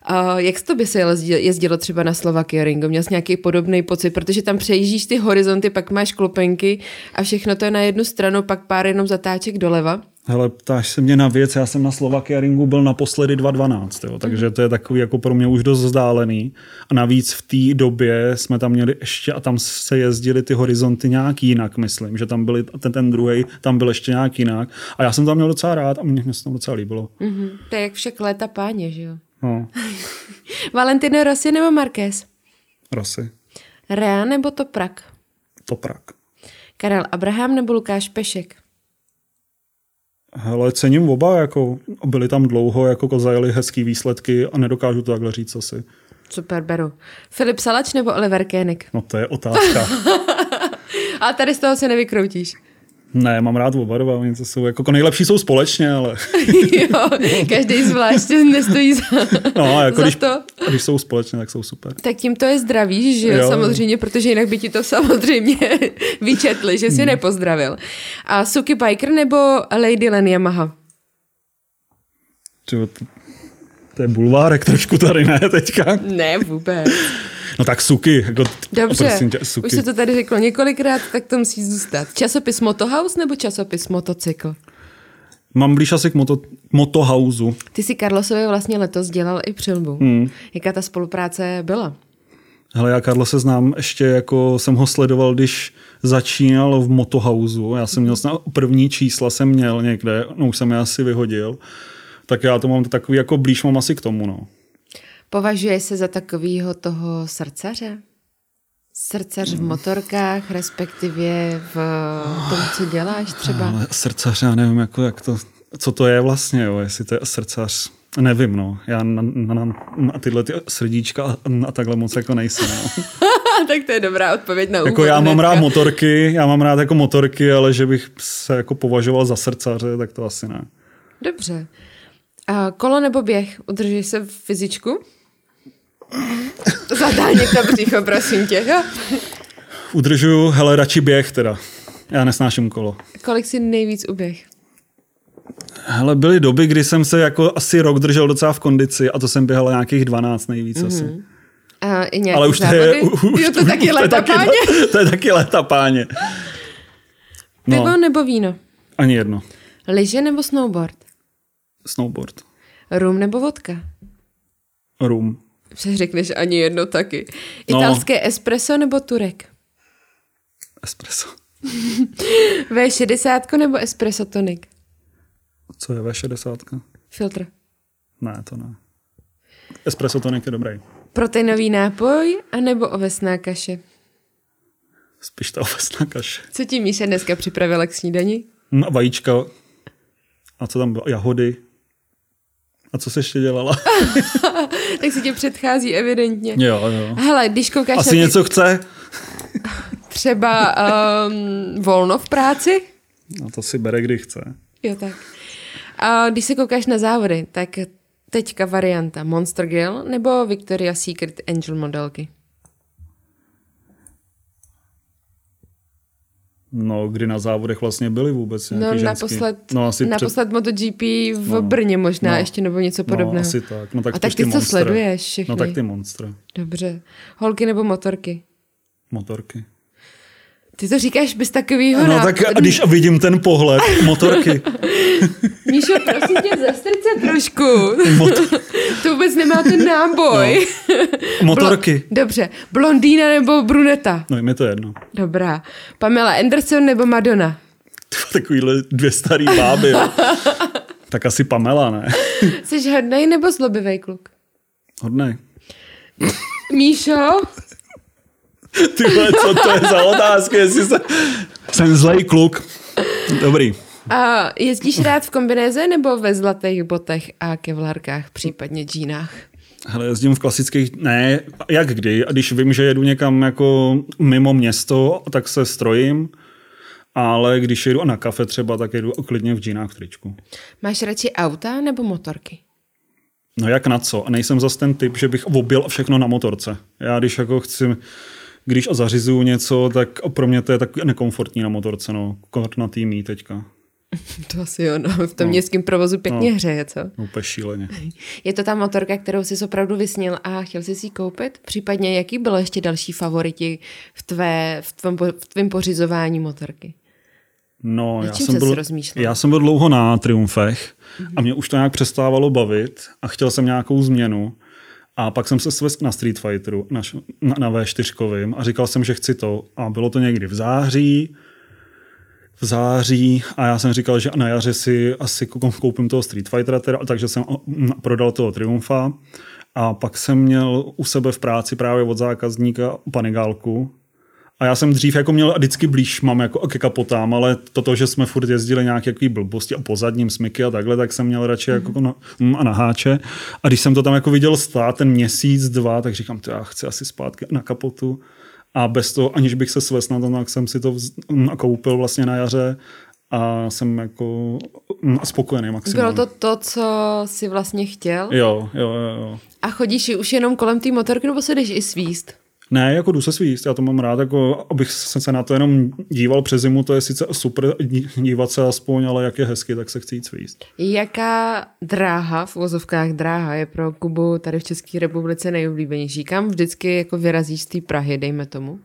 A jak to by se jezdilo třeba na Slovakia Ringo? Měl jsi nějaký podobný pocit, protože tam přejíždíš ty horizonty, pak máš klopenky a všechno to je na jednu stranu, pak pár jenom zatáček doleva. Hele, ptáš se mě na věc, já jsem na Slovakia Ringu byl naposledy 2012, jo, takže to je takový jako pro mě už dost vzdálený. A navíc v té době jsme tam měli ještě, a tam se jezdili ty horizonty nějak jinak, myslím, že tam byly, ten, ten druhý tam byl ještě nějak jinak. A já jsem tam měl docela rád a mě, mě se tam docela líbilo. Mm-hmm. To je jak však léta páně, že jo? No. Valentino Rossi nebo Marquez? Rossi. Rea nebo Toprak? Toprak. Karel Abraham nebo Lukáš Pešek? Hele, cením oba, jako byli tam dlouho, jako zajeli hezký výsledky a nedokážu to takhle říct asi. Super, beru. Filip Salač nebo Oliver Koenig? No to je otázka. a tady z toho se nevykroutíš. Ne, mám rád oba dva, oni to jsou jako nejlepší jsou společně, ale... jo, každý zvlášť nestojí za, no, jako za když, to. když jsou společně, tak jsou super. Tak tím to je zdraví, že jo, samozřejmě, protože jinak by ti to samozřejmě vyčetli, že jsi hmm. nepozdravil. A Suki Biker nebo Lady Len Yamaha? to, to je bulvárek trošku tady, ne, teďka? Ne, vůbec. No tak suky. Jako, Dobře, tě, suky. už se to tady řeklo několikrát, tak to musí zůstat. Časopis Motohouse nebo časopis Motocykl? Mám blíž asi k moto, Motohouseu. Ty si Carlosovi vlastně letos dělal i přilbu. Hmm. Jaká ta spolupráce byla? Hele, já Karlo se znám ještě jako jsem ho sledoval, když začínal v Motohouseu. Já jsem měl snad první čísla jsem měl někde, no už jsem je asi vyhodil. Tak já to mám takový jako blíž mám asi k tomu, no. Považuje se za takového toho srdcaře? Srdcař v motorkách, respektive v tom, co děláš třeba? Ale srdcař, já nevím, jako, jak to, co to je vlastně, jo, jestli to je srdcař. Nevím, no. Já na, na, na, na tyhle ty srdíčka a, a takhle moc jako nejsem. No. tak to je dobrá odpověď na úvod. Jako já mám rád motorky, já mám rád jako motorky, ale že bych se jako považoval za srdcaře, tak to asi ne. Dobře. A kolo nebo běh? Udržíš se v fyzičku? Zadáně to břicho, prosím tě. Jo? Udržuju, hele, radši běh teda. Já nesnáším kolo. Kolik si nejvíc uběh? Hele, byly doby, kdy jsem se jako asi rok držel docela v kondici a to jsem běhal nějakých 12 nejvíc mm-hmm. asi. A i Ale už to je... Už, jo, to, už, taky to, je taky, to, je taky letapáně. No. Pivo nebo víno? Ani jedno. Lyže nebo snowboard? Snowboard. Rum nebo vodka? Rum. Přes řekneš ani jedno taky. No. Italské no. espresso nebo turek? Espresso. V60 nebo espresso tonik? Co je V60? Filtr. Ne, to ne. Espresso tonik je dobrý. Proteinový nápoj anebo ovesná kaše? Spíš ta ovesná kaše. Co ti Míša dneska připravila k snídani? No, vajíčka. A co tam bylo? Jahody. A co jsi ještě dělala? tak si tě předchází evidentně. Jo, jo. Hele, když koukáš... Asi něco chce? Třeba um, volno v práci? No to si bere, kdy chce. Jo, tak. A když se koukáš na závody, tak teďka varianta Monster Girl nebo Victoria's Secret Angel modelky? No, kdy na závodech vlastně byli vůbec No naposled, no, asi naposled před... MotoGP v no, Brně možná no, ještě, nebo něco podobného. No, asi tak. No, tak A tak ty to sleduješ všechny. No tak ty monstra. Dobře. Holky nebo motorky? Motorky. Ty to říkáš bez takového No nápadu. tak a když vidím ten pohled, motorky. Míšo, prosím tě, zastrč se trošku. Motor... to vůbec nemá ten náboj. No. Motorky. Blo- Dobře. Blondýna nebo bruneta? No, mi to jedno. Dobrá. Pamela Anderson nebo Madonna? Takovýhle dvě starý báby. tak asi Pamela, ne? Jsi hodnej nebo zlobivý kluk? Hodnej. Míšo? Ty vole, co to je za otázky, jestli se... Jsem zlej kluk. Dobrý. A jezdíš rád v kombinéze nebo ve zlatých botech a kevlarkách, případně džínách? Hele, jezdím v klasických, ne, jak kdy. A když vím, že jedu někam jako mimo město, tak se strojím. Ale když jedu na kafe třeba, tak jedu klidně v džínách v tričku. Máš radši auta nebo motorky? No jak na co? A nejsem zase ten typ, že bych objel všechno na motorce. Já když jako chci, když zařizuju něco, tak pro mě to je tak nekomfortní na motorce, no. Na týmí teďka. To asi jo, no. v tom no. městském provozu pěkně no. hřeje, co? Úplně šíleně. Je to ta motorka, kterou jsi opravdu vysnil a chtěl jsi si koupit? Případně jaký bylo ještě další favoriti v, tvé, v, tvém, v tvém pořizování motorky? No, já jsem, byl, já jsem byl dlouho na Triumfech mm-hmm. a mě už to nějak přestávalo bavit a chtěl jsem nějakou změnu. A pak jsem se svést na Street Fighteru, na, na, na V4 a říkal jsem, že chci to. A bylo to někdy v září, v září a já jsem říkal, že na jaře si asi koupím toho Street Fightera, teda, takže jsem prodal toho Triumfa. A pak jsem měl u sebe v práci právě od zákazníka panigálku, a já jsem dřív jako měl vždycky blíž, mám jako ke kapotám, ale toto, že jsme furt jezdili nějaké jaký blbosti a pozadním smyky a takhle, tak jsem měl radši jako mm. na, mm, a na háče. A když jsem to tam jako viděl stát ten měsíc, dva, tak říkám, to já chci asi zpátky na kapotu. A bez toho, aniž bych se svést na to, tak jsem si to koupil vlastně na jaře a jsem jako spokojený maximálně. Bylo to to, co si vlastně chtěl? Jo, jo, jo. jo. A chodíš už jenom kolem té motorky, nebo se jdeš i svíst? Ne, jako jdu se svíst, já to mám rád, jako abych se na to jenom díval přes zimu, to je sice super dívat se aspoň, ale jak je hezky, tak se chci jít svíst. Jaká dráha, v uvozovkách dráha, je pro Kubu tady v České republice nejoblíbenější? Kam vždycky jako vyrazíš z té Prahy, dejme tomu,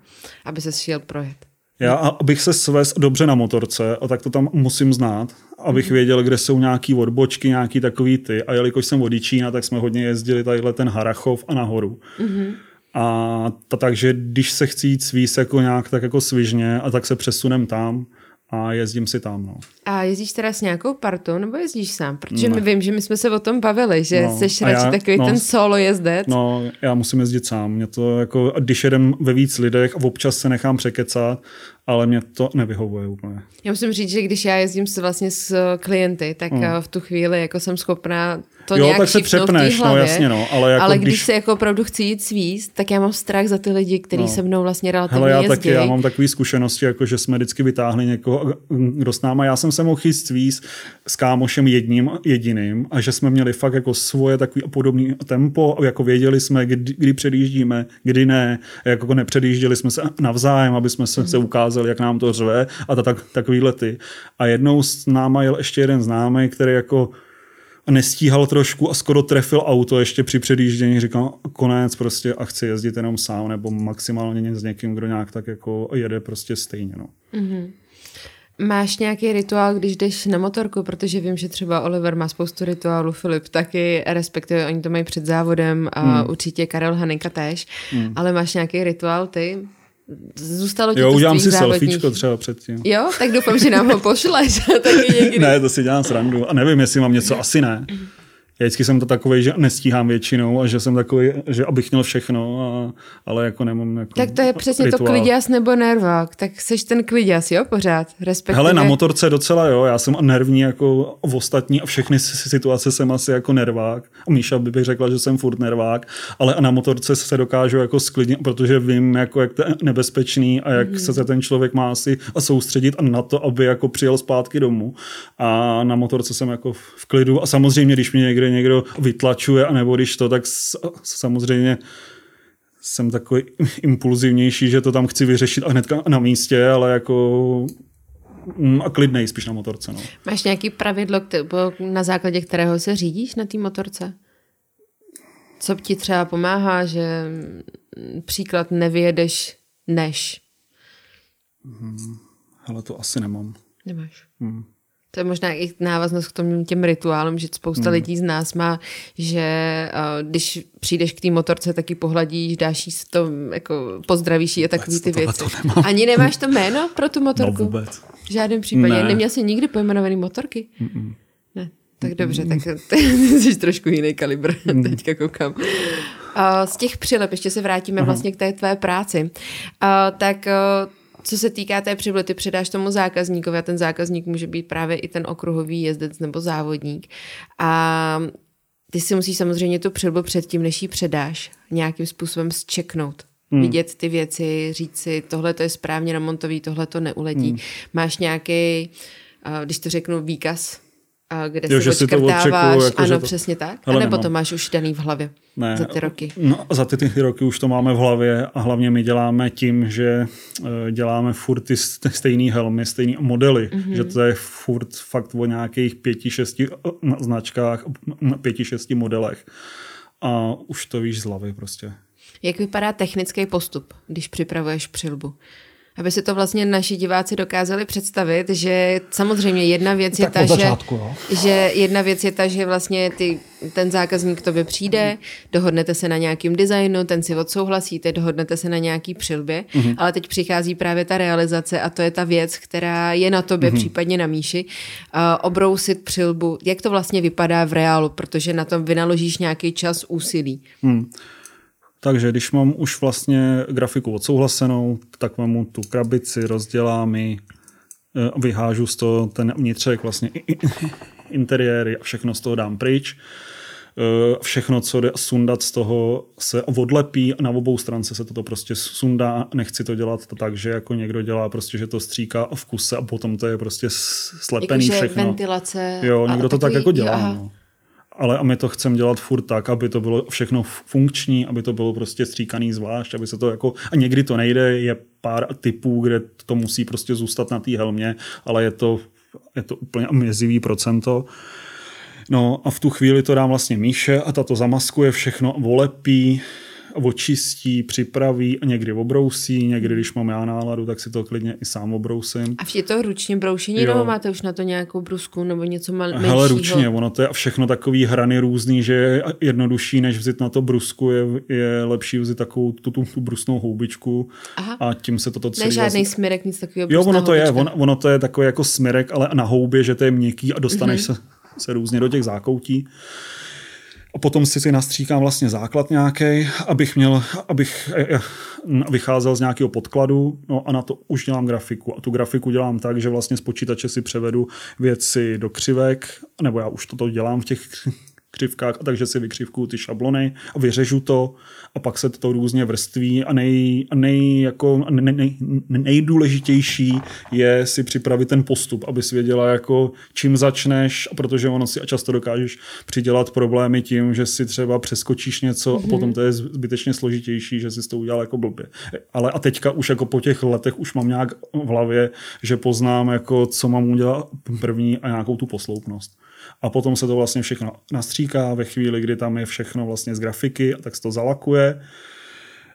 aby se šel projet? Já, abych se svez dobře na motorce, a tak to tam musím znát, abych mm. věděl, kde jsou nějaký odbočky, nějaký takový ty. A jelikož jsem vodičína, tak jsme hodně jezdili tadyhle ten Harachov a nahoru. Mm-hmm. A to, takže když se chci jít svíz jako nějak tak jako svižně a tak se přesunem tam a jezdím si tam. No. A jezdíš teda s nějakou partou nebo jezdíš sám? Protože ne. my vím, že my jsme se o tom bavili, že no, jsi radši já, takový no, ten solo jezdec. No, já musím jezdit sám. Mě to jako, když jedem ve víc lidech a občas se nechám překecat, ale mě to nevyhovuje úplně. Já musím říct, že když já jezdím s, vlastně s klienty, tak mm. v tu chvíli jako jsem schopná to jo, nějak tak se přepneš, no, hlavě, no jasně, no. Ale, jako ale když, když se jako opravdu chci jít svíst, tak já mám strach za ty lidi, kteří no. se mnou vlastně relativně Hele, já jezdí. taky, já mám takové zkušenosti, jako že jsme vždycky vytáhli někoho, kdo s náma. Já jsem se mohl jít svíst s kámošem jedním, jediným a že jsme měli fakt jako svoje takový podobný tempo, jako věděli jsme, kdy, kdy předjíždíme, kdy ne, jako nepředjížděli jsme se navzájem, aby jsme se, mm. se ukázali, jak nám to řve a ta, tak, takový lety. A jednou s náma jel ještě jeden známý, který jako nestíhal trošku a skoro trefil auto ještě při předjíždění. Říkal, konec prostě a chci jezdit jenom sám nebo maximálně s někým, kdo nějak tak jako jede prostě stejně. No. Mm-hmm. Máš nějaký rituál, když jdeš na motorku, protože vím, že třeba Oliver má spoustu rituálů, Filip taky, respektive oni to mají před závodem a hmm. určitě Karel Haninka též, hmm. ale máš nějaký rituál ty? Zůstalo ti jo, to udělám si selfiečko třeba předtím. Jo, tak doufám, že nám ho pošleš. taky někdy. ne, to si dělám srandu. A nevím, jestli mám něco, asi ne. Já vždycky jsem to takový, že nestíhám většinou a že jsem takový, že abych měl všechno, a, ale jako nemám jako Tak to je přesně rituál. to kliděs nebo nervák, tak seš ten kliděs, jo, pořád, respektive. Hele, na motorce docela jo, já jsem nervní jako v ostatní a všechny situace jsem asi jako nervák. A Míša by bych řekla, že jsem furt nervák, ale na motorce se dokážu jako sklidnit, protože vím, jako jak to je nebezpečný a jak mm. se ten člověk má asi a soustředit a na to, aby jako přijel zpátky domů. A na motorce jsem jako v klidu a samozřejmě, když mě někde někdo vytlačuje, anebo když to, tak samozřejmě jsem takový impulzivnější, že to tam chci vyřešit a hnedka na místě, ale jako mm, a klidnej spíš na motorce. No. Máš nějaký pravidlo, na základě kterého se řídíš na té motorce? Co ti třeba pomáhá, že příklad nevyjedeš než? Hmm, hele, to asi nemám. Nemáš. Hmm. To je možná i návaznost k tomu těm rituálům, že spousta hmm. lidí z nás má, že uh, když přijdeš k té motorce, taky pohladíš, dáš jí to, jako pozdravíš jí a takový ty věci. Ani nemáš to jméno pro tu motorku? No vůbec. V žádném případě. Ne. Neměl jsi nikdy pojmenovaný motorky? Mm-mm. Ne. Tak dobře, tak ty jsi trošku jiný kalibr, mm. teďka koukám. Uh, z těch přilep, ještě se vrátíme Aha. vlastně k té tvé práci, uh, tak co se týká té přibly, ty předáš tomu zákazníkovi a ten zákazník může být právě i ten okruhový jezdec nebo závodník. A ty si musíš samozřejmě tu přilbu předtím, než ji předáš, nějakým způsobem zčeknout. Hmm. Vidět ty věci, říct si, tohle to je správně namontový, tohle to neuledí. Hmm. Máš nějaký, když to řeknu, výkaz kde Jo, si že si to odčekuju, jako, ano, to- přesně tak. Hele, a nebo nemám. to máš už daný v hlavě Ne, za ty roky. No, za ty, ty roky už to máme v hlavě a hlavně my děláme tím, že eh, děláme furt ty st- stejný helmy, stejný modely, Mhm. mm-hmm. že to je furt fakt o nějakých pěti, šesti eh, značkách, pěti, šesti modelech. A už to víš z hlavy prostě. Jak vypadá technický postup, když připravuješ přilbu? Aby si to vlastně naši diváci dokázali představit, že samozřejmě jedna věc je Tak ta, od že, začátku, jo. že jedna věc je ta, že vlastně ty, ten zákazník k tobě přijde, dohodnete se na nějakým designu, ten si odsouhlasíte, dohodnete se na nějaký přilbě, mm-hmm. ale teď přichází právě ta realizace a to je ta věc, která je na tobě, mm-hmm. případně na Míši, uh, obrousit přilbu. Jak to vlastně vypadá v reálu, protože na tom vynaložíš nějaký čas, úsilí. Hmm. Takže když mám už vlastně grafiku odsouhlasenou, tak mám tu krabici, rozdělám ji, eh, vyhážu z toho ten vnitřek, vlastně interiéry a všechno z toho dám pryč. Eh, Všechno, co jde sundat z toho, se odlepí a na obou strance se toto prostě sundá. Nechci to dělat to tak, že jako někdo dělá prostě, že to stříká v kuse a potom to je prostě s- slepený Jakože všechno. ventilace. Jo, a někdo to tak jako dělá. jo, no. Ale a my to chceme dělat furt tak, aby to bylo všechno funkční, aby to bylo prostě stříkaný zvlášť, aby se to jako, a někdy to nejde, je pár typů, kde to musí prostě zůstat na té helmě, ale je to, je to úplně mizivý procento. No a v tu chvíli to dám vlastně Míše a ta to zamaskuje všechno, volepí, očistí, připraví a někdy obrousí, někdy, když mám já náladu, tak si to klidně i sám obrousím. A je to ručně broušení, Jo. nebo máte už na to nějakou brusku nebo něco mal, menšího? Hele, ručně, ono to je všechno takový hrany různý, že je jednodušší, než vzít na to brusku, je, je lepší vzít takovou tu, tu, tu brusnou houbičku Aha. a tím se toto celé Ne, žádný vlastně... smirek, nic takového. Jo, ono to je, ono, ono to je takový jako smirek, ale na houbě, že to je měkký a dostaneš Mhm. mm-hmm. se, se různě do těch zákoutí. Potom si si nastříkám vlastně základ nějaký, abych měl, abych eh, eh, vycházel z nějakého podkladu, no a na to už dělám grafiku. A tu grafiku dělám tak, že vlastně z počítače si převedu věci do křivek, nebo já už toto dělám v těch křivkách, a takže si vykřivkuju ty šablony a vyřežu to a pak se to různě vrství a, nej, a nej, jako, nej, nej, nejdůležitější je si připravit ten postup, abys věděla, jako, čím začneš, protože ono si a často dokážeš přidělat problémy tím, že si třeba přeskočíš něco a potom to je zbytečně složitější, že jsi to udělal jako blbě. Ale a teďka už jako po těch letech už mám nějak v hlavě, že poznám, jako, co mám udělat první a nějakou tu posloupnost. A potom se to vlastně všechno nastříká ve chvíli, kdy tam je všechno vlastně z grafiky, tak se to zalakuje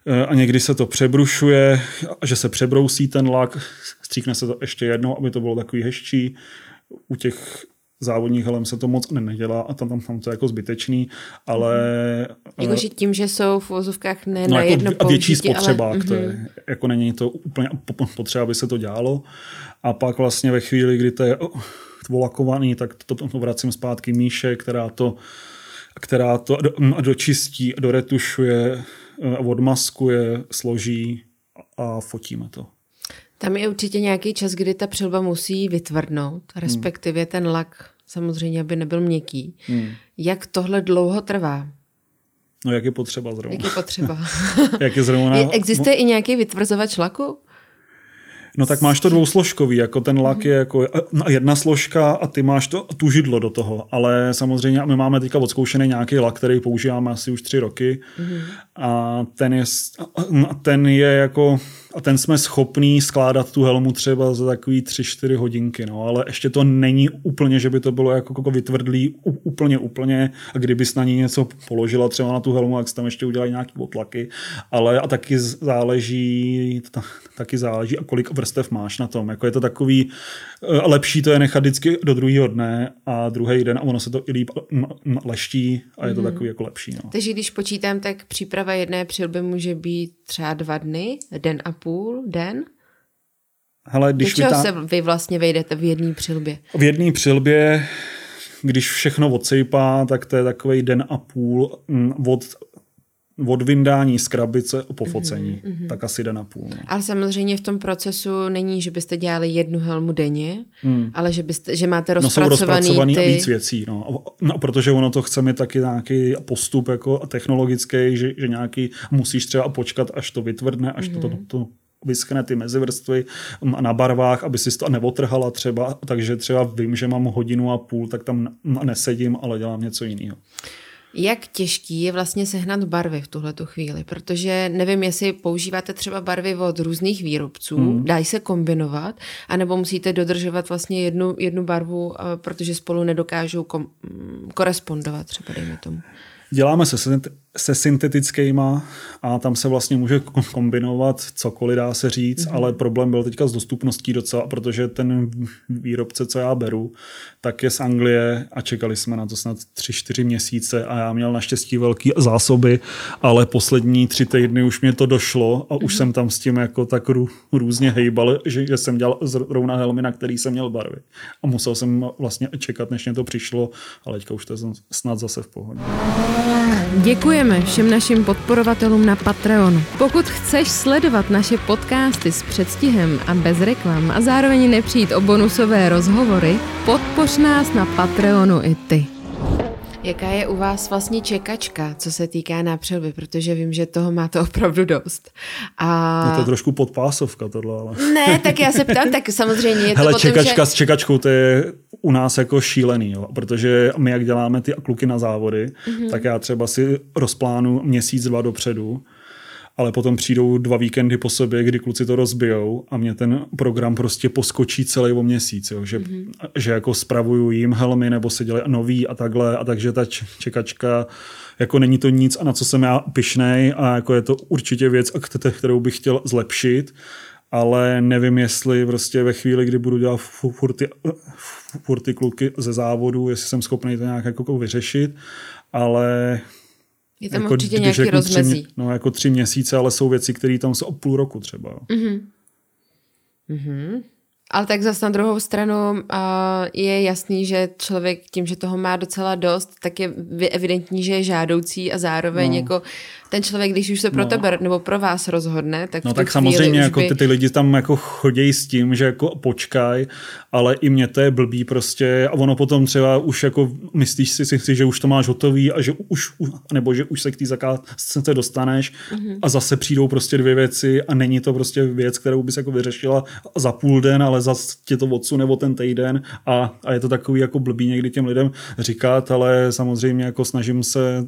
Eh, a někdy se to přebrušuje, že se přebrousí ten lak, stříkne se to ještě jednou, aby to bylo takový hezčí. U těch závodních helem se to moc ne- nedělá a tam, tam, tam to je jako zbytečný, ale Jakože tím, že jsou v vozovkách ne no, na jako jedno a větší použití, spotřebák, ale... to je, jako není to úplně po- potřeba, aby se to dělalo. A pak vlastně ve chvíli, kdy to je volakovaný, tak to, to, to vracím zpátky Míše, která to, která to do, dočistí, doretušuje, eh, odmaskuje, složí a fotíme to. Tam je určitě nějaký čas, kdy ta přilba musí vytvrdnout, Hmm. respektive ten lak samozřejmě, aby nebyl měkký. Hmm. Jak tohle dlouho trvá? No jak je potřeba zrovna. Jak je potřeba? jak je zrovna... Je, existuje i nějaký vytvrzovač laku? No tak máš to dvousložkový, jako ten lak je jako jedna složka a ty máš to tu židlo do toho, ale samozřejmě my máme teďka odzkoušený nějaký lak, který používáme asi už tři roky. A ten je, ten je jako, a ten jsme schopní skládat tu helmu třeba za takový tři, čtyři hodinky, no, ale ještě to není úplně, že by to bylo jako, jako vytvrdlý úplně, úplně. A kdybys na ní něco položila třeba na tu helmu, tak se tam ještě udělají nějaký otlaky, ale a taky záleží, ta, taky záleží a kolik vrstev máš na tom. Jako je to takový, eh, lepší to je nechat vždycky do druhého dne a druhý den a ono se to i líp leští a je to takový jako lepší. No. Takže když počítám, tak příprava jedné přilby může být třeba dva dny, den a půl, den? Hele, Do když čeho vytá... se vy vlastně vejdete v jedné přilbě? v jedné přilbě, když všechno odsejpá, tak to je takový den a půl mm, od, od vyndání z krabice po focení. Mm-hmm. Tak asi den a půl. No. Ale samozřejmě v tom procesu není, že byste dělali jednu helmu denně, hmm. ale že, byste, že máte No jsou rozpracovaný rozpracovaný ty... a víc věcí. No. no. protože ono to chce mít taky nějaký postup jako technologický, že, že nějaký musíš třeba počkat, až to vytvrdne, až mm-hmm. to, to, to vyskne ty mezivrstvy na barvách, aby si to neotrhala třeba, takže třeba vím, že mám hodinu a půl, tak tam nesedím, ale dělám něco jiného. Jak těžký je vlastně sehnat barvy v tuhletu chvíli? Protože nevím, jestli používáte třeba barvy od různých výrobců, hmm. dají se kombinovat, anebo musíte dodržovat vlastně jednu, jednu barvu, eh, protože spolu nedokážou kom, mm, korespondovat třeba, dejme tomu. Děláme se se syntetickýma a tam se vlastně může kombinovat cokoliv, dá se říct, mm-hmm. ale problém byl teďka s dostupností docela, protože ten výrobce, co já beru, tak je z Anglie a čekali jsme na to snad 3-4 měsíce a já měl naštěstí velké zásoby, ale poslední tři týdny už mě to došlo a mm-hmm. už mhm. jsem tam s tím jako tak rů, různě hejbal, že, že jsem dělal zrovna helmy, na který jsem měl barvy. A musel jsem vlastně čekat, než mě to přišlo, ale teďka už to je snad zase v pohodě. Děkujeme všem našim podporovatelům na Patreonu. Pokud chceš sledovat naše podcasty s předstihem a bez reklam a zároveň nepřijít o bonusové rozhovory, podpoř nás na Patreonu i ty. Jaká je u vás vlastně čekačka, co se týká nápřelby, protože vím, že toho máte opravdu dost. A... No to je trošku podpásovka tohle, ale... Ne, tak já se ptám, tak samozřejmě je to Hele, tom, čekačka že... s čekačkou, to je u nás jako šílený, jo, protože my jak děláme ty kluky na závody, mm-hmm. tak já třeba si rozplánu měsíc, dva dopředu, ale potom přijdou dva víkendy po sobě, kdy kluci to rozbijou a mě ten program prostě poskočí celý o měsíc, jo, že, mm-hmm. že jako spravuju jim helmy nebo se dělají nový a takhle. A takže ta čekačka jako není to nic a na co jsem já pišnej a jako je to určitě věc, kterou bych chtěl zlepšit. Ale nevím, jestli prostě ve chvíli, kdy budu dělat furt ty, furt ty kluky ze závodu, jestli jsem schopný to nějak jako vyřešit, ale je tam jako, určitě nějaký jako rozmezí. Tři, no jako tři měsíce, ale jsou věci, které tam jsou o půl roku třeba. Mm-hmm. Mm-hmm. Ale tak zase na druhou stranu uh, je jasný, že člověk tím, že toho má docela dost, tak je evidentní, že je žádoucí a zároveň no. jako ten člověk, když už se pro no. tebe nebo pro vás rozhodne, tak No tak samozřejmě jako by... ty, ty lidi tam jako chodí s tím, že jako počkaj, ale i mě to je blbý prostě a ono potom třeba už jako myslíš si, si že už to máš hotový a že už, nebo že už se k té zakázce dostaneš mm-hmm. a zase přijdou prostě dvě věci a není to prostě věc, kterou bys jako vyřešila za půl den, ale zase tě to odsune o ten týden a, a je to takový jako blbý někdy těm lidem říkat, ale samozřejmě jako snažím se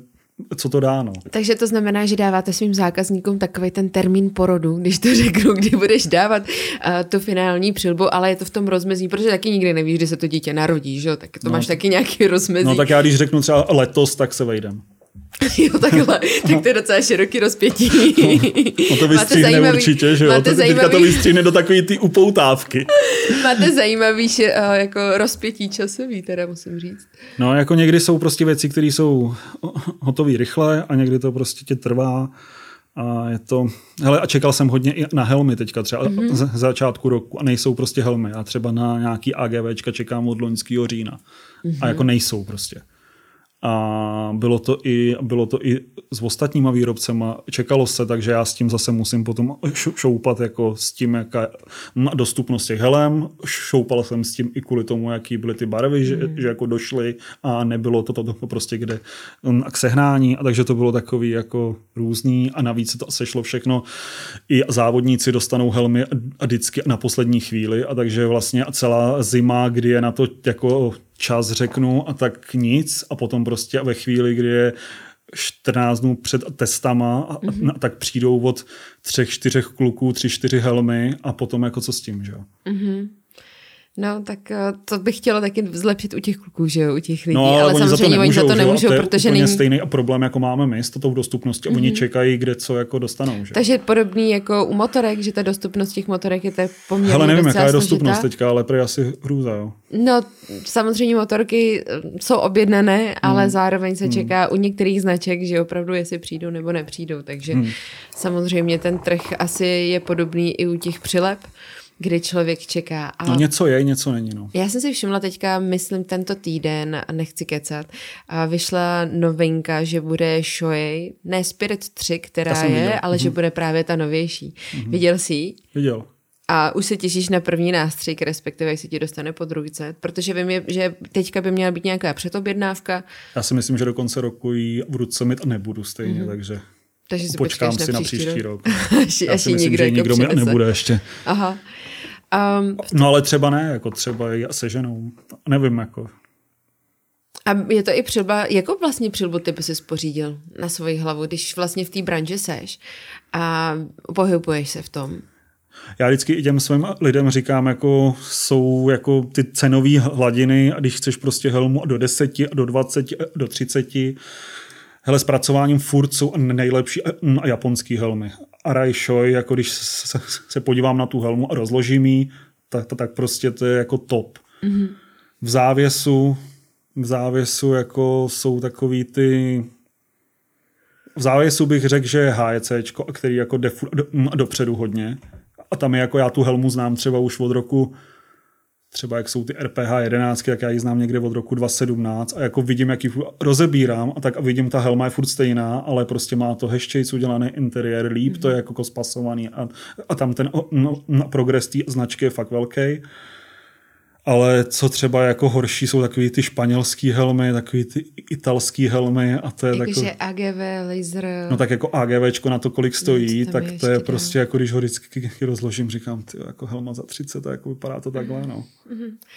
co to dá. No. Takže to znamená, že dáváte svým zákazníkům takový ten termín porodu, když to řeknu, kdy budeš dávat uh, tu finální přilbu, ale je to v tom rozmezí, protože taky nikdy nevíš, kdy se to dítě narodí, že? tak to no, máš taky nějaký rozmezí. No tak já když řeknu třeba letos, tak se vejdem. Jo, takhle. Tak to je docela široký rozpětí. No to vystříhne zajímavý, určitě, že jo. Máte to, zajímavý... to vystříhne do takový ty upoutávky. Máte zajímavý uh, jako rozpětí časový, teda musím říct. No, jako někdy jsou prostě věci, které jsou hotové rychle a někdy to prostě tě trvá. A je to, hele, a čekal jsem hodně i na helmy teďka třeba mm-hmm. z začátku roku a nejsou prostě helmy. Já třeba na nějaký AGVčka čekám od loňského října. Mm-hmm. A jako nejsou prostě a bylo to i, bylo to i s ostatníma výrobcema. Čekalo se, takže já s tím zase musím potom šoupat jako s tím, jaká dostupnost těch helem. Šoupal jsem s tím i kvůli tomu, jaký byly ty barvy, že, mm. že jako došly a nebylo to, to, to prostě kde k sehnání a takže to bylo takový jako různý a navíc se to sešlo všechno. I závodníci dostanou helmy a vždycky na poslední chvíli a takže vlastně celá zima, kdy je na to jako čas řeknu a tak nic a potom prostě ve chvíli, kdy je 14 dnů před testama, mm-hmm. tak přijdou od třech, čtyřech kluků, tři, čtyři helmy a potom jako co s tím, že jo. Mm-hmm. No, tak eh, to bych chtěla taky zlepšit u těch kluků, že jo, u těch lidí, no, ale, ale samozřejmě za to nemůžou, oni za to nemůžou, to je protože není... stejný problém, jako máme my s tou dostupností. Mm-hmm. Oni čekají, kde co jako dostanou, že? Takže podobný jako u motorek, že ta dostupnost těch motorek je tak poměrně Ale nevím, jaká je dostupnost složitá. teďka, ale prý asi hrůza, jo. No, samozřejmě motorky eh, jsou objednané, ale mm. zároveň se mm. čeká u některých značek, že opravdu jestli přijdou nebo nepřijdou, takže mm. samozřejmě ten trh asi je podobný i u těch přilep kdy člověk čeká. A no něco je, něco není. No. Já jsem si všimla teďka, myslím tento týden, a nechci kecat, a vyšla novinka, že bude Shoei, ne Spirit 3, která je, viděl. ale mm-hmm. že mhm. bude právě ta novější. Mm-hmm. Viděl jsi ji? Viděl. A už se těšíš na první nástřik, respektive jak se ti dostane po druhýce, protože vím, že teďka by měla být nějaká předobjednávka. Já si myslím, že do konce roku ji ruce mít a nebudu stejně, mm-hmm. takže... Takže si Počkám si na na příští příští rok. rok. Až, Já si myslím, někdo, že jako nikdo mi přinese. nebude ještě. Aha. Um, No ale třeba ne, jako třeba ji seženou. Nevím, jako. a je to i přilba, jakou vlastně přilbu ty by si spořídil na svoji hlavu, když vlastně v té branži seš a pohybuješ se v tom? Já vždycky i těm svým lidem říkám, jako jsou jako ty cenové hladiny a když chceš prostě helmu do 10, do 20, do 30, hele, zpracováním furt jsou nejlepší a japonský helmy. Arai Shoei, jako když se, se podívám na tu helmu a rozložím ji, tak, tak, prostě to je jako top. Mm-hmm. V závěsu, v závěsu jako jsou takový ty v závěsu bych řekl, že je HEC, který jako jde do, dopředu hodně. A tam je jako já tu helmu znám třeba už od roku třeba jak jsou ty RPG 11, tak já ji znám někde od roku 2017 a jako vidím, jak ji rozebírám a tak a vidím, ta helma je furt stejná, ale prostě má to heštějc udělaný interiér líp, mm-hmm. to je jako spasovaný a, a tam ten no, progres té značky je fakt velký. Ale co třeba jako horší jsou takový ty španělský helmy, takový ty italský helmy a to je jako... AGV, laser... No tak jako AGVčko na to, kolik stojí, tam tak to je dál. prostě jako když ho vždycky rozložím, říkám, ty jako helma za 30, to jako vypadá to takhle, no.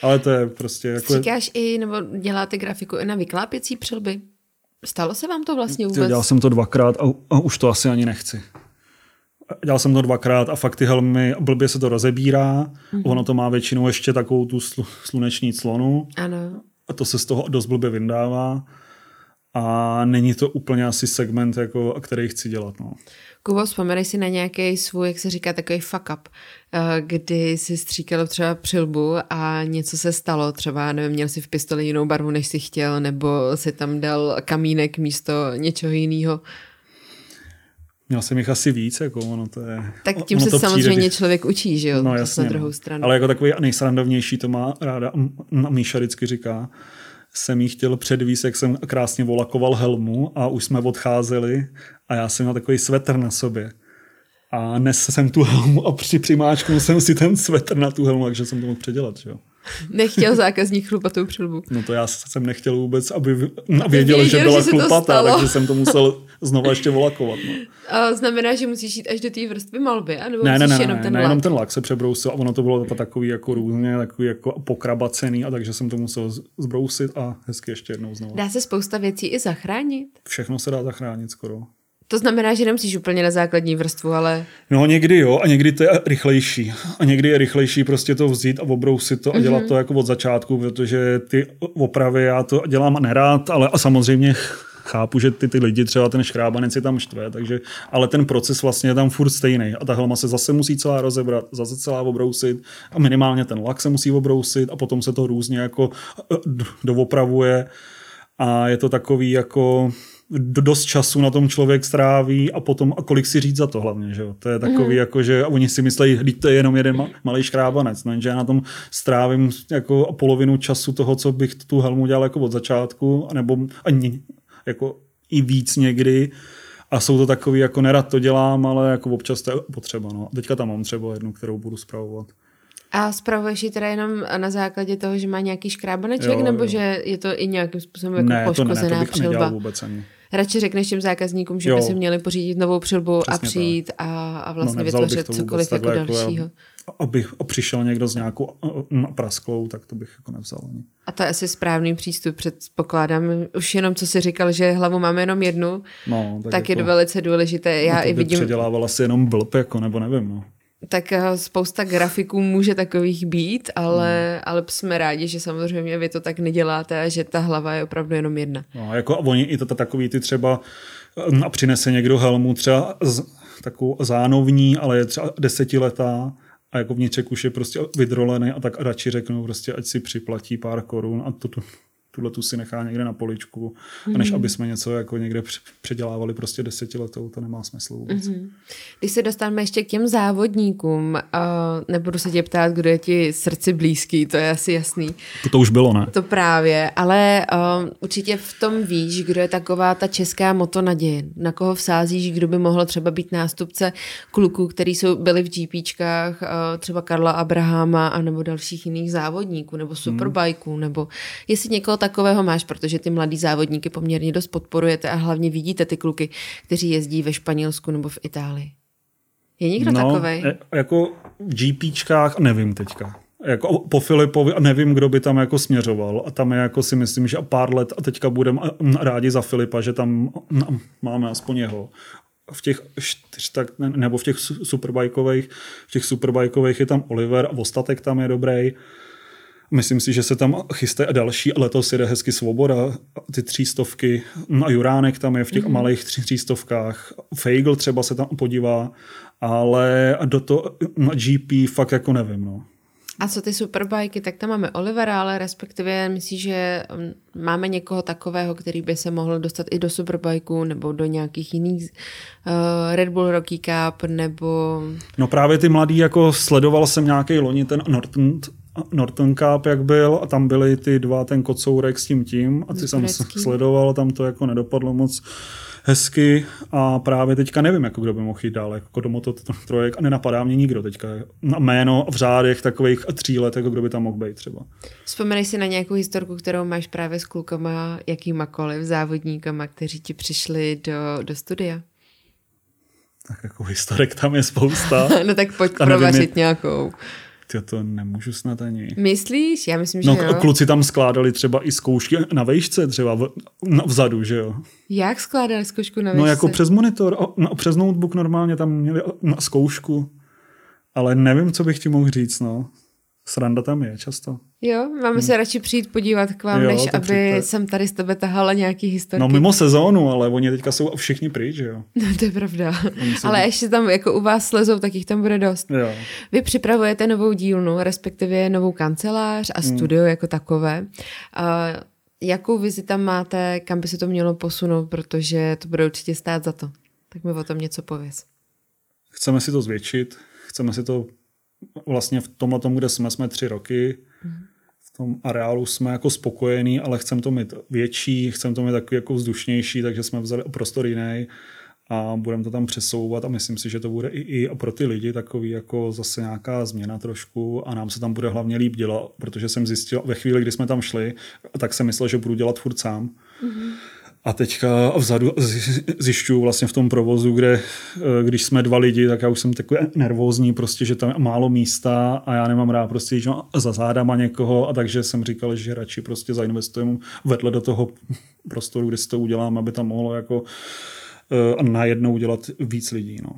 Ale to je prostě jako... Stříkáš i, nebo děláte grafiku i na vyklápěcí přilby? Stalo se vám to vlastně vůbec? dělal jsem to dvakrát a, a už to asi ani nechci. Dělal jsem to dvakrát a fakt ty helmy, blbě se to rozebírá, mm-hmm. ono to má většinou ještě takovou tu slu, sluneční clonu Ano. a to se z toho dost blbě vyndává a není to úplně asi segment, jako, který chci dělat. No. Kubo, vzpomenej si na nějaký svůj, jak se říká, takový fuck up, eh, kdy si stříkal třeba přilbu a něco se stalo, třeba, nevím, měl si v pistoli jinou barvu, než si chtěl, nebo si tam dal kamínek místo něčeho jiného. Měl jsem jich asi víc, jako ono to je... Tak tím se samozřejmě přijde, člověk učí, že jo? No jasně, na druhou no. stranu. Ale jako takový nejsrandovnější to má ráda Míša vždycky říká, jsem jí chtěl předvíst, jak jsem krásně volakoval helmu a už jsme odcházeli a já jsem měl takový svetr na sobě. A nesl jsem tu helmu a při přimáčknul jsem si ten svetr na tu helmu, takže jsem to mohl předělat. Že jo? Nechtěl zákazník chlupatou přilbu. No to já jsem nechtěl vůbec, aby věděl, že byla že to chlupatá, stalo. takže jsem to musel znova ještě volakovat. No. A znamená, že musíš jít až do té vrstvy malby, anebo Ne, ne, ne, jenom ne, ten ne, lak? jenom ten lak se přebrousil a ono to bylo to takový jako různě, takový jako pokrabacený a takže jsem to musel zbrousit a hezky ještě jednou znovu. Dá se spousta věcí i zachránit? Všechno se dá zachránit skoro. To znamená, že nemusíš úplně na základní vrstvu, ale No někdy jo a někdy to je rychlejší. A někdy je rychlejší prostě to vzít a obrousit to a dělat to jako od začátku, protože ty opravy já to dělám nerád, ale a samozřejmě chápu, že ty, ty lidi třeba ten škrábanec je tam štve, takže, ale ten proces vlastně je tam furt stejný. A ta helma se zase musí celá rozebrat, zase celá obrousit a minimálně ten lak se musí obrousit a potom se to různě jako eh, doopravuje. A je to takový jako dost času na tom člověk stráví a potom a kolik si říct za to hlavně, že jo? To je takový mm. jako, že oni si myslí, že to je jenom jeden ma- malý škrábanec, no, že já na tom strávím jako polovinu času toho, co bych tu helmu dělal jako od začátku, nebo ani jako i víc někdy a jsou to takový, jako nerad to dělám, ale jako občas to je potřeba. No. Teďka tam mám třeba jednu, kterou budu zpravovat. a spravuješ ji teda jenom na základě toho, že má nějaký škrábaneček, Jo, nebo jo. že je to i nějakým způsobem jako ne, to ne, poškozená to bych přilba? vůbec ani. Radši řekneš těm zákazníkům, že Jo. by si měli pořídit novou přilbu a Přesně přijít a, a vlastně No, nevzal bych vytvořit cokoliv jako takhle, dalšího. abych přišel někdo s nějakou uh, prasklou, tak to bych jako nevzal ani. A to je asi správný přístup, předpokládám. Už jenom, co jsi říkal, že hlavu máme jenom jednu, No, tak, tak, tak je jako, to velice důležité. Já no, to i vidím, předělával asi jenom blb, jako, nebo nevím. No. Tak eh, spousta grafiků může takových být, ale, Hmm. ale jsme rádi, že samozřejmě vy to tak neděláte a že ta hlava je opravdu jenom jedna. No, jako, a oni i to, to, takový ty třeba um, a přinese někdo helmu třeba z, takovou zánovní, ale je třeba desetiletá a jako vnitřek už je prostě vydrolený a tak radši řeknou prostě, ať si připlatí pár korun a tu, tu, tuhle tu si nechá někde na poličku, a než aby jsme něco jako někde předělávali prostě desetiletou, to nemá smysl vůbec. Když se dostaneme ještě k těm závodníkům, uh, nebudu se tě ptát, kdo je ti srdci blízký, to je asi jasný. To, to už bylo, ne? To právě, ale um, určitě v tom víš, kdo je taková ta česká moto naděje. Na koho vsázíš, kdo by mohl třeba být nástupce kluků, který jsou, byli v GPčkách, uh, třeba Karla Abrahama a nebo dalších jiných závodníků, nebo superbajků, nebo jestli někoho takového máš, protože ty mladý závodníky poměrně dost podporujete a hlavně vidíte ty kluky, kteří jezdí ve Španělsku nebo v Itálii. Je někdo no, takový? Jako v GPčkách nevím teďka. Jako po Filipovi a nevím, kdo by tam jako směřoval. A tam je jako si myslím, že pár let a teďka budeme rádi za Filipa, že tam máme aspoň jeho v těch tak, nebo v těch superbajkových, v těch superbajkových je tam Oliver a ostatek tam je dobrý. Myslím si, že se tam chystají a další. Letos jede hezky Svoboda, ty třístovky. A Juránek tam je v těch mm-hmm. malých třístovkách. Feigl třeba se tam podívá, ale do toho GP fakt jako nevím. No. A co ty superbajky, tak tam máme Olivera, ale respektive myslím, že um, máme někoho takového, který by se mohl dostat i do superbajku nebo do nějakých jiných uh, Red Bull Rocky Cup nebo... No právě ty mladý, jako sledoval jsem nějaký loni ten Norton, Norton Cup, jak byl, a tam byly ty dva, ten kocourek s tím tím, a ty jsem sledoval, tam to jako nedopadlo moc hezky a právě teďka nevím, jako kdo by mohl jít dál jako do Moto trojek a nenapadá mě nikdo teďka. Na jméno v řádech takových tří let, jako kdo by tam mohl být třeba. Vzpomenej si na nějakou historku, kterou máš právě s klukama, jakýmakoliv závodníkama, kteří ti přišli do, do studia. Tak jako historek tam je spousta. no tak pojď provařit nějakou. Já to nemůžu snad ani. Myslíš? Já myslím, že no, jo. kluci tam skládali třeba i zkoušky na vejšce třeba v, na, vzadu, že jo. Jak skládali zkoušku na vejšce? No jako přes monitor, no, přes notebook normálně tam měli na zkoušku. Ale nevím, co bych ti mohl říct, no. Sranda tam je často. Jo, máme hmm. se radši přijít podívat k vám, jo, než aby přijďte. jsem tady z tebe tahala nějaký historiky. No mimo sezónu, ale oni teďka jsou všichni pryč, jo. No to je pravda. ale být... ještě tam jako u vás slezou, tak jich tam bude dost. Jo. Vy připravujete novou dílnu, respektive novou kancelář a hmm. studio hmm. jako takové. A jakou vizi tam máte, kam by se to mělo posunout, protože to bude určitě stát za to. Tak mi o tom něco pověz. Chceme si to zvětšit, chceme si to vlastně v tomhle tomu, kde jsme, jsme tři roky, v tom areálu jsme jako spokojení, ale chceme to mít větší, chceme to mít takový jako vzdušnější, takže jsme vzali prostor jiný a budeme to tam přesouvat a myslím si, že to bude i, i pro ty lidi takový jako zase nějaká změna trošku a nám se tam bude hlavně líp dělat, protože jsem zjistil, ve chvíli, kdy jsme tam šli, tak jsem myslel, že budu dělat furt sám. Mm-hmm. A teďka vzadu zjišťuju vlastně v tom provozu, kde eh, když jsme dva lidi, tak já už jsem takový nervózní, prostě, že tam je málo místa a já nemám rád prostě jít za zádama někoho a takže jsem říkal, že radši prostě zainvestujeme vedle do toho prostoru, kde si to udělám, aby tam mohlo jako uh, najednou dělat víc lidí. No.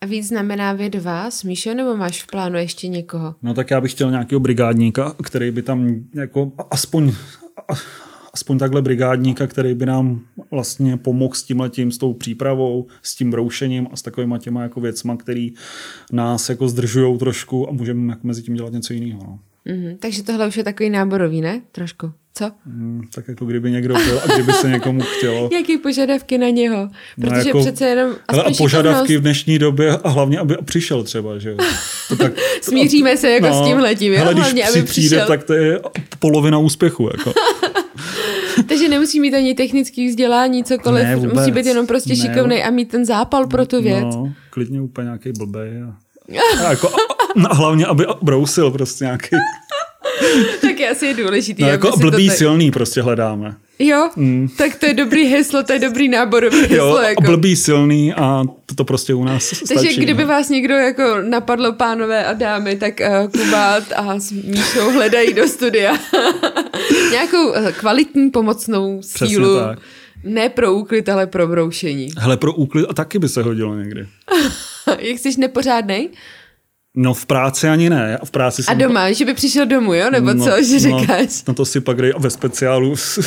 A víc znamená vy dva, Míšo, nebo máš v plánu ještě někoho? No tak já bych chtěl nějakého brigádníka, který by tam jako aspoň aspoň takhle brigádníka, který by nám vlastně pomohl s tímhletím, s tou přípravou, s tím broušením a s takovýma těma jako věcma, který nás jako zdržují trošku a můžeme jako mezi tím dělat něco jiného. No. Mm-hmm, takže tohle už je takový náborový, ne? Trošku. Co? Mm, tak jako kdyby někdo byl a kdyby se někomu chtělo. Jaký požadavky na něho? No Protože no jako, přece jenom ale a požadavky v dnešní době a hlavně, aby přišel třeba, že to tak, Smíříme se jako no, s tímhletím, jo? Hlavně, když aby přijde, přišel. tak to je polovina úspěchu. Jako. Takže nemusí mít ani technický vzdělání, cokoliv. Ne, vůbec. Musí být jenom prostě ne. šikovný a mít ten zápal pro tu věc. No, klidně úplně nějaký blbej. A, a, jako, a, a hlavně, aby brousil prostě nějaký. tak je asi důležitý. No, jako blbý tady... silný prostě hledáme. Jo, mm. tak to je dobrý heslo, to je dobrý náborový heslo. Jo, jako. blbý silný a to, to prostě u nás stačí. Takže kdyby no. vás někdo jako napadlo, pánové a dámy, tak uh, Kubát a s Míšou hledají do studia nějakou uh, kvalitní pomocnou sílu. tak. Ne pro úklid, ale pro broušení. Hele, pro úklid a taky by se hodilo někdy. Jak jsi nepořádnej? No v práci ani ne. V práci jsem... A doma, že by přišel domů, jo? Nebo no, co, že no, říkáš? No to si pak dej ve speciálu s,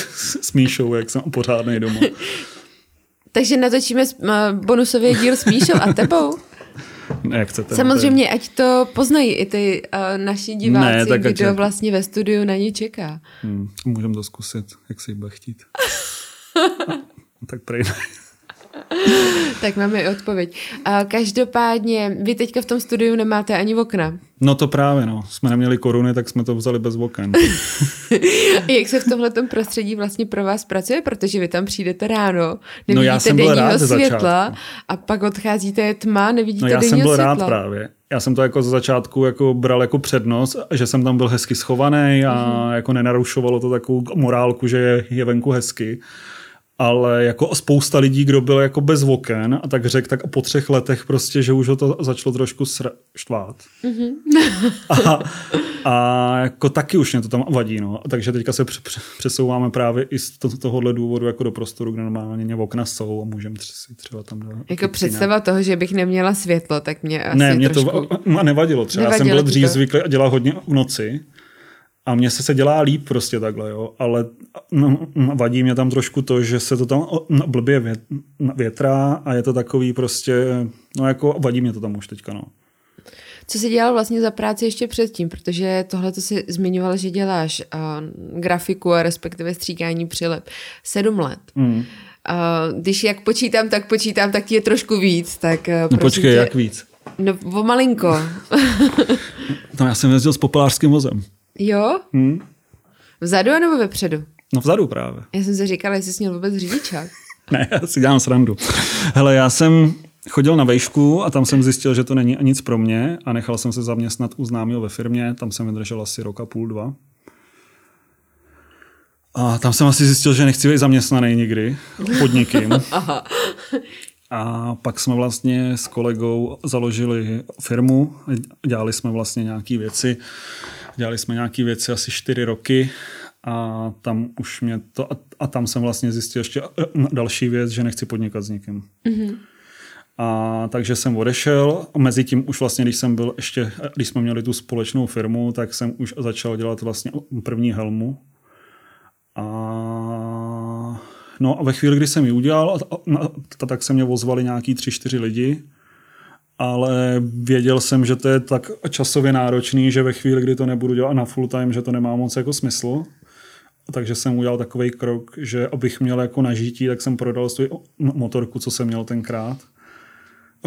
s Míšou, jak jsem pořádnej doma. Takže natočíme bonusový díl s Míšou a tebou? Ne, jak chcete. Samozřejmě, ať to poznají i ty uh, naši diváci, ne, tak kdo ať... vlastně ve studiu na ně čeká. Hmm, můžeme to zkusit, jak si bude chtít. tak prej tak máme i odpověď. A každopádně, vy teďka v tom studiu nemáte ani okna. No to právě, no. Jsme neměli koruny, tak jsme to vzali bez oken. Jak se v tomhle prostředí vlastně pro vás pracuje? Protože vy tam přijdete ráno, nevidíte no já jsem denního světla a pak odcházíte je tma, nevidíte No já jsem byl světla. rád právě. já jsem to jako za začátku jako bral jako přednost, že jsem tam byl hezky schovaný a mm-hmm. jako nenarušovalo to takovou morálku, že je, je venku hezky ale jako spousta lidí, kdo byl jako bez oken a tak řekl, tak po třech letech prostě, že už ho to začalo trošku sr- štvát. Mm-hmm. a, a jako taky už mě to tam vadí, no. Takže teďka se přesouváme právě i z to, tohohle důvodu jako do prostoru, kde normálně okna jsou a můžeme si třeba tam dát. Jako představa toho, že bych neměla světlo, tak mě asi Ne, mě trošku... to nevadilo třeba. Nevadilo Já jsem byl dřív zvyklý a dělal hodně v noci a mně se se dělá líp prostě takhle, jo. Ale no, vadí mě tam trošku to, že se to tam no, blbě vět, větrá a je to takový prostě, no jako vadí mě to tam už teďka, no. Co jsi dělal vlastně za práci ještě předtím? Protože tohle to si zmiňoval, že děláš uh, grafiku a respektive stříkání přilep. Sedm let. Mm. Uh, když jak počítám, tak počítám, tak ti je trošku víc. Tak, uh, no počkej, tě... jak víc? No, o malinko. no, já jsem jezdil s populářským vozem. Jo? Hmm. Vzadu nebo vepředu? No vzadu právě. Já jsem si říkala, jestli jsi měl vůbec řidičák. ne, já si dělám srandu. Hele, já jsem chodil na vejšku a tam jsem zjistil, že to není nic pro mě a nechal jsem se zaměstnat u známého ve firmě. Tam jsem vydržel asi rok a půl, dva. A tam jsem asi zjistil, že nechci být zaměstnaný nikdy pod někým. Aha. A pak jsme vlastně s kolegou založili firmu, dělali jsme vlastně nějaké věci Dělali jsme nějaké věci asi čtyři roky a tam už mě to, a, a tam jsem vlastně zjistil ještě eh, další věc, že nechci podnikat s někým. Mm-hmm. A takže jsem odešel. Mezi tím už vlastně, když jsem byl ještě, když jsme měli tu společnou firmu, tak jsem už začal dělat vlastně první helmu. A no a ve chvíli, kdy jsem ji udělal, tak se mě ozvali nějaký tři, čtyři lidi ale věděl jsem, že to je tak časově náročný, že ve chvíli, kdy to nebudu dělat na full time, že to nemá moc jako smysl. Takže jsem udělal takový krok, že abych měl jako nažití, tak jsem prodal svou motorku, co jsem měl tenkrát.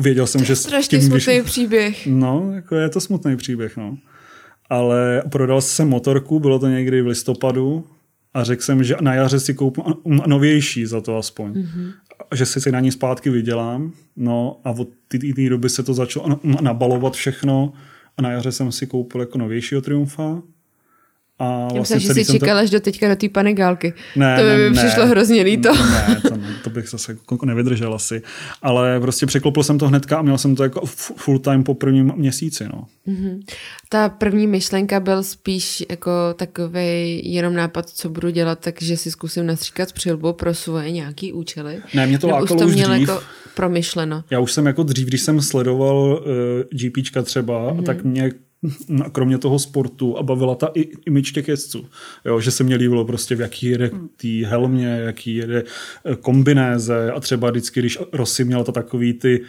Věděl jsem, že... Strašně tím, smutný když... příběh. No, jako je to smutný příběh, no. Ale prodal jsem motorku, bylo to někdy v listopadu a řekl jsem, že na jaře si koupím novější za to aspoň. Mm-hmm že si na ní zpátky vydělám. No a od té doby se to začalo nabalovat všechno a na jaře jsem si koupil jako novějšího Triumfa a vlastně Já myslím, že jsi čekal to... až do teďka do té panegálky. Ne, to by ne, mi přišlo ne, hrozně líto. Ne, to, to bych zase jako nevydržel asi. Ale prostě překlopil jsem to hnedka a měl jsem to jako full time po prvním měsíci. No. Mm-hmm. Ta první myšlenka byl spíš jako takový jenom nápad, co budu dělat, takže si zkusím nastříkat přilbu pro svoje nějaký účely. Ne, mě to lákalo už to měl dřív. jako promyšleno. Já už jsem jako dřív, když jsem sledoval uh, GPčka třeba, mm-hmm. tak mě kromě toho sportu a bavila ta i, image těch jezdců. Jo, že se mě líbilo prostě, v jaký jede tý helmě, jaký jede eh, kombinéze a třeba vždycky, když Rossi měl to takový ty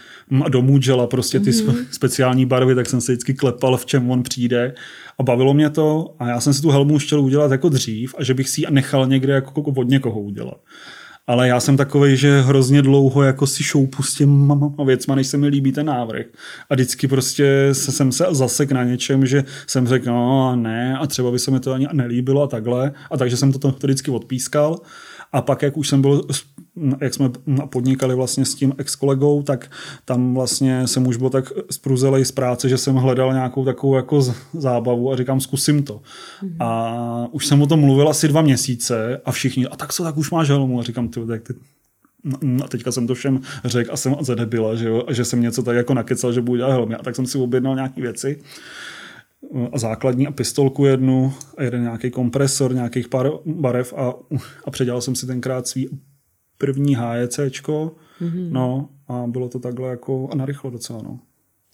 domůžela, prostě ty mm-hmm. speciální barvy, tak jsem se vždycky klepal, v čem on přijde a bavilo mě to a já jsem si tu helmu chtěl udělat jako dřív a že bych si ji nechal někde jako od někoho udělat ale já jsem takový, že hrozně dlouho jako si šoupu s těma věcma, než se mi líbí ten návrh. A vždycky prostě se, jsem se zasek na něčem, že jsem řekl, no ne, a třeba by se mi to ani nelíbilo a takhle. A takže jsem to, to vždycky odpískal. A pak, jak už jsem byl, jak jsme podnikali vlastně s tím ex-kolegou, tak tam vlastně jsem už byl tak spruzelej z práce, že jsem hledal nějakou takovou jako zábavu a říkám, zkusím to. Mm-hmm. A už jsem o tom mluvil asi dva měsíce a všichni, a tak co, tak už máš helmu. A říkám, ty, tak ty, no, a teďka jsem to všem řekl a jsem zadebila, že, jo, a že jsem něco tak jako nakecal, že budu dělat helmy. A tak jsem si objednal nějaké věci a základní a pistolku jednu a jeden nějaký kompresor, nějakých pár barev a, a předělal jsem si tenkrát svý první HEC, mm-hmm. no a bylo to takhle jako a narychlo docela, no.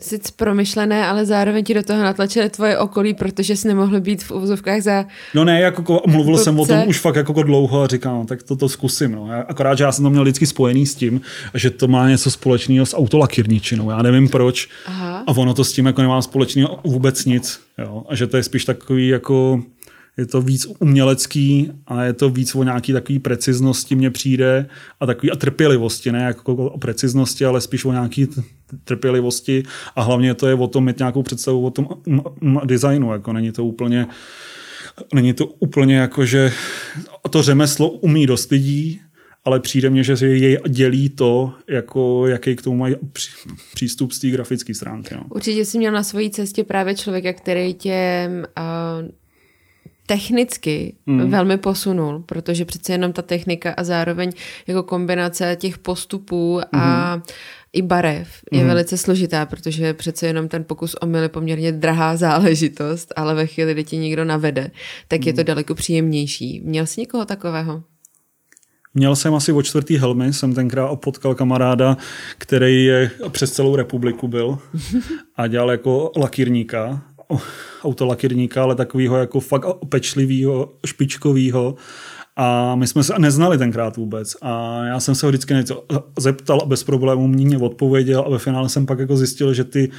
Sice promyšlené, ale zároveň ti do toho natlačili tvoje okolí, protože jsi nemohl být v uvozovkách za... No ne, jako mluvil jsem o tom už fakt jako dlouho a říkám, no, tak to, to zkusím. No. Akorát, že já jsem to měl vždycky spojený s tím, že to má něco společného s autolakirničinou. Já nevím proč. Aha. A ono to s tím jako nemá společného vůbec nic. Jo. A že to je spíš takový jako je to víc umělecký a je to víc o nějaký takový preciznosti mně přijde a takový a trpělivosti, ne jako o preciznosti, ale spíš o nějaký trpělivosti a hlavně to je o tom mít nějakou představu o tom designu, jako není to úplně Není to úplně jako, že to řemeslo umí dost lidí ale přijde mně, že jej dělí to, jako, jaký k tomu mají přístup z té grafické stránky. No. Určitě jsi měl na své cestě právě člověka, který tě uh, technicky mm. velmi posunul, protože přece jenom ta technika a zároveň jako kombinace těch postupů a mm. i barev je mm. velice složitá, protože přece jenom ten pokus o je poměrně drahá záležitost, ale ve chvíli, kdy ti někdo navede, tak mm. je to mhm. daleko příjemnější. Měl jsi někoho takového? Měl jsem asi o čtvrtý helmy, jsem tenkrát potkal kamaráda, který je přes celou republiku byl a dělal jako lakírníka autolakirníka, ale takového jako fakt pečlivého, špičkového. A my jsme se neznali tenkrát vůbec. A já jsem se ho vždycky něco zeptal a bez problémů mě odpověděl a ve finále jsem pak jako zjistil, že, ty,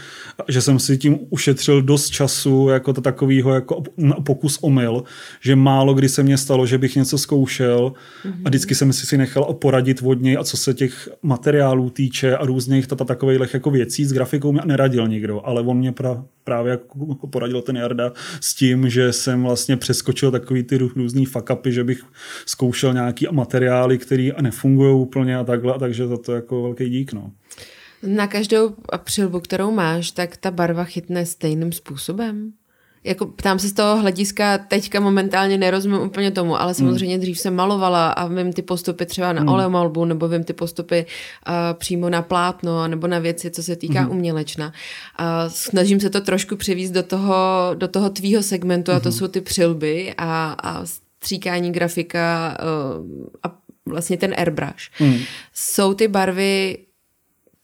že jsem si tím ušetřil dost času jako to takovýho jako pokus omyl, že málo kdy se mně stalo, že bych něco zkoušel mm-hmm. a vždycky jsem si si nechal poradit od něj a co se těch materiálů týče a různých tata takových jako věcí s grafikou mě neradil nikdo, ale on mě pra, právě jako poradil ten Jarda s tím, že jsem vlastně přeskočil takový ty různý fuck že bych zkoušel nějaký materiály, které nefungují úplně a takhle, takže za to jako velký dík. No. Na každou přilbu, kterou máš, tak ta barva chytne stejným způsobem? jako ptám se z toho hlediska, teďka momentálně nerozumím úplně tomu, ale samozřejmě dřív jsem malovala a vím ty postupy třeba na mm. oleomalbu, nebo vím ty postupy uh, přímo na plátno, nebo na věci, co se týká mm. umělečna. Uh, snažím se to trošku převíst do toho, do toho tvýho segmentu mm. a to jsou ty přilby a, a stříkání grafika uh, a vlastně ten airbrush. Mm. Jsou ty barvy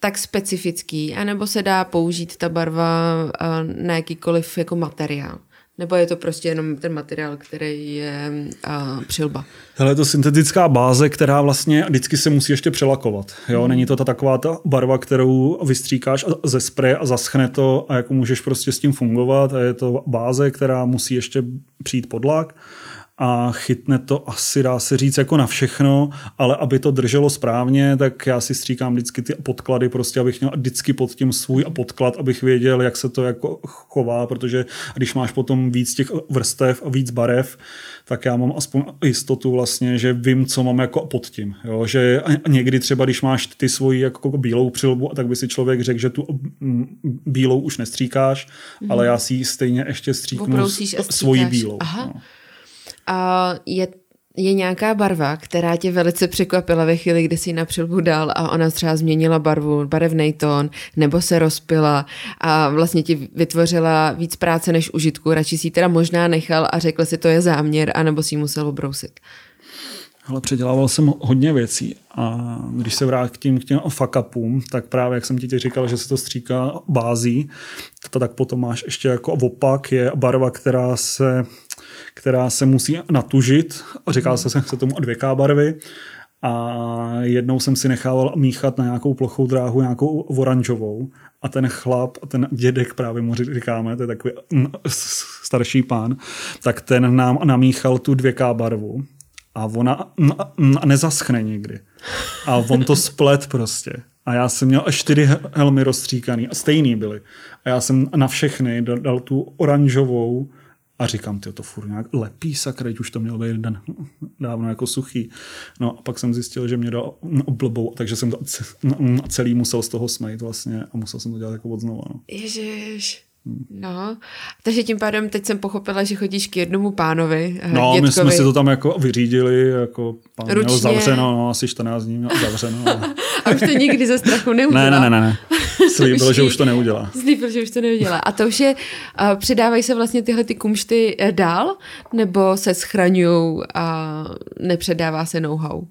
tak specifický, anebo se dá použít ta barva uh, na jakýkoliv jako materiál? Nebo je to prostě jenom ten materiál, který je uh, přilba? Hele, je to syntetická báze, která vlastně vždycky se musí ještě přelakovat. Jo? Hmm. Není to ta taková ta barva, kterou vystříkáš ze spray a zaschne to a jako můžeš prostě s tím fungovat. A je to báze, která musí ještě přijít pod lak a chytne to asi, dá se říct, jako na všechno, ale aby to drželo správně, tak já si stříkám vždycky ty podklady, prostě abych měl vždycky pod tím svůj podklad, abych věděl, jak se to jako chová, protože když máš potom víc těch vrstev a víc barev, tak já mám aspoň jistotu vlastně, že vím, co mám jako pod tím. Jo? Že někdy třeba, když máš ty svoji jako bílou přilbu, tak by si člověk řekl, že tu bílou už nestříkáš, mm-hmm. ale já si ji stejně ještě stříknu svoji bílou. Aha. No. A je je nějaká barva, která tě velice překvapila ve chvíli, kdy jsi na přilbu dal a ona třeba změnila barvu, barevný tón, nebo se rozpila a vlastně ti vytvořila víc práce než užitku. Radši si ji teda možná nechal a řekl si, to je záměr, anebo si ji musel obrousit. Ale předělával jsem hodně věcí a když se vrátím k těm fakapům, tak právě jak jsem ti říkal, že se to stříká bází, to tak potom máš ještě jako opak, je barva, která se která se musí natužit. Říká se, se tomu 2K barvy. A jednou jsem si nechával míchat na nějakou plochou dráhu nějakou oranžovou a ten chlap, ten dědek právě mu říkáme, to je takový starší pán, tak ten nám namíchal tu 2K barvu a ona nezaschne nikdy. A on to splet prostě. A já jsem měl čtyři helmy rozstříkaný a stejný byly. A já jsem na všechny dal tu oranžovou a říkám, ty to furt nějak lepí sakra, už to mělo být den dávno jako suchý. No a pak jsem zjistil, že mě dal blbou, takže jsem to celý musel z toho smejt vlastně a musel jsem to dělat jako od znova. No. Ježiš. No, takže tím pádem teď jsem pochopila, že chodíš k jednomu pánovi. Eh, no, dětkovi. my jsme si to tam jako vyřídili, jako pán Ručně. měl zavřeno, no, asi 14 dní měl zavřeno. A, a už to nikdy ze strachu neudělá. Ne, ne, ne, ne. Slíbil, že už to neudělá. Slíbil, že už to neudělá. A to už je, uh, předávají se vlastně tyhle ty kumšty eh, dál, nebo se schraňují a nepředává se know-how?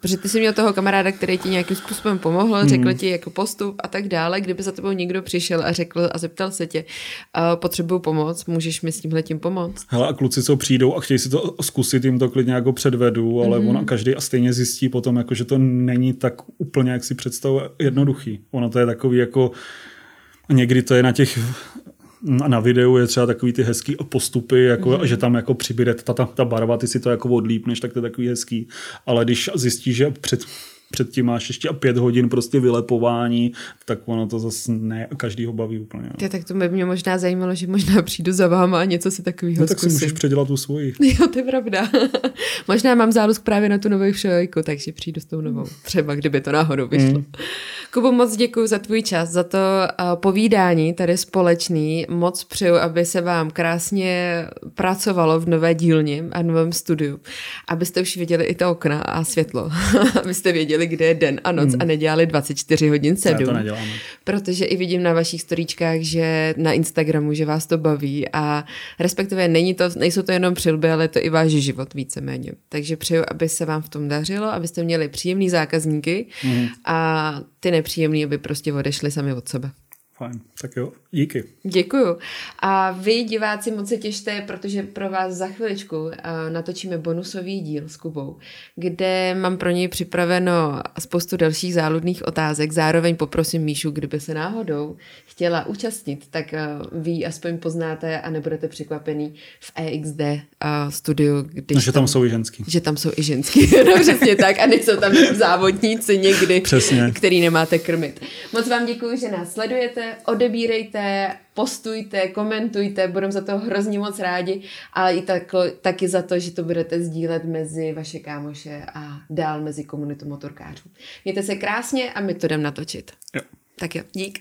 Protože ty jsi měl toho kamaráda, který ti nějakým způsobem pomohl, hmm. řekl ti jako postup a tak dále. Kdyby za tebou někdo přišel a řekl a zeptal se tě, uh, potřebuju pomoc, můžeš mi s tímhle tím pomoct? Hele, a kluci, co přijdou a chtějí si to zkusit, jim to klidně jako předvedu, ale mm-hmm. on každý a stejně zjistí potom, jako, že to není tak úplně, jak si představuje, jednoduchý. Ono to je takový jako někdy to je na těch na videu je třeba takový ty hezký postupy, jako, mm. že tam jako přibude ta, ta, ta barva, ty si to jako odlípneš, tak to je takový hezký. Ale když zjistíš, že před, předtím máš ještě a pět hodin prostě vylepování, tak ono to zase ne každýho baví úplně. No. Ty, tak to by mě možná zajímalo, že možná přijdu za váma a něco si takového no, tak si můžeš předělat tu svoji. Jo, to je pravda. možná mám zálusk právě na tu novou všelejku, takže přijdu s tou novou. Třeba, kdyby to náhodou vyšlo. Mm. Kubo, moc děkuji za tvůj čas, za to uh, povídání tady společný. Moc přeju, aby se vám krásně pracovalo v nové dílně a novém studiu. Abyste už viděli i to okna a světlo. abyste věděli, kde je den a noc mm. a nedělali 24 hodin 7. Ne, to. Protože i vidím na vašich storíčkách, že na Instagramu, že vás to baví a respektive není to, nejsou to jenom přilby, ale je to i váš život víceméně. Takže přeju, aby se vám v tom dařilo, abyste měli příjemný zákazníky mm. a ty nepříjemný, aby prostě odešli sami od sebe. Fajn, tak jo, díky. Děkuju. A vy, diváci, moc se těšte, protože pro vás za chviličku uh, natočíme bonusový díl s Kubou, kde mám pro něj připraveno spoustu dalších záludných otázek. Zároveň poprosím Míšu, kdyby se náhodou chtěla účastnit, tak uh, vy aspoň poznáte a nebudete překvapený v EXD uh, studiu. Když no, že tam, tam jsou i ženský. Že tam jsou i ženský, no přesně tak. A nejsou tam závodníci někdy, přesně. který nemáte krmit. Moc vám děkuji, že nás sledujete, odebírejte, postujte, komentujte, budeme za to hrozně moc rádi, ale i tak, taky za to, že to budete sdílet mezi vaše kámoše a dál mezi komunitu motorkářů. Mějte se krásně a my to jdem natočit. Jo. Tak jo, dík.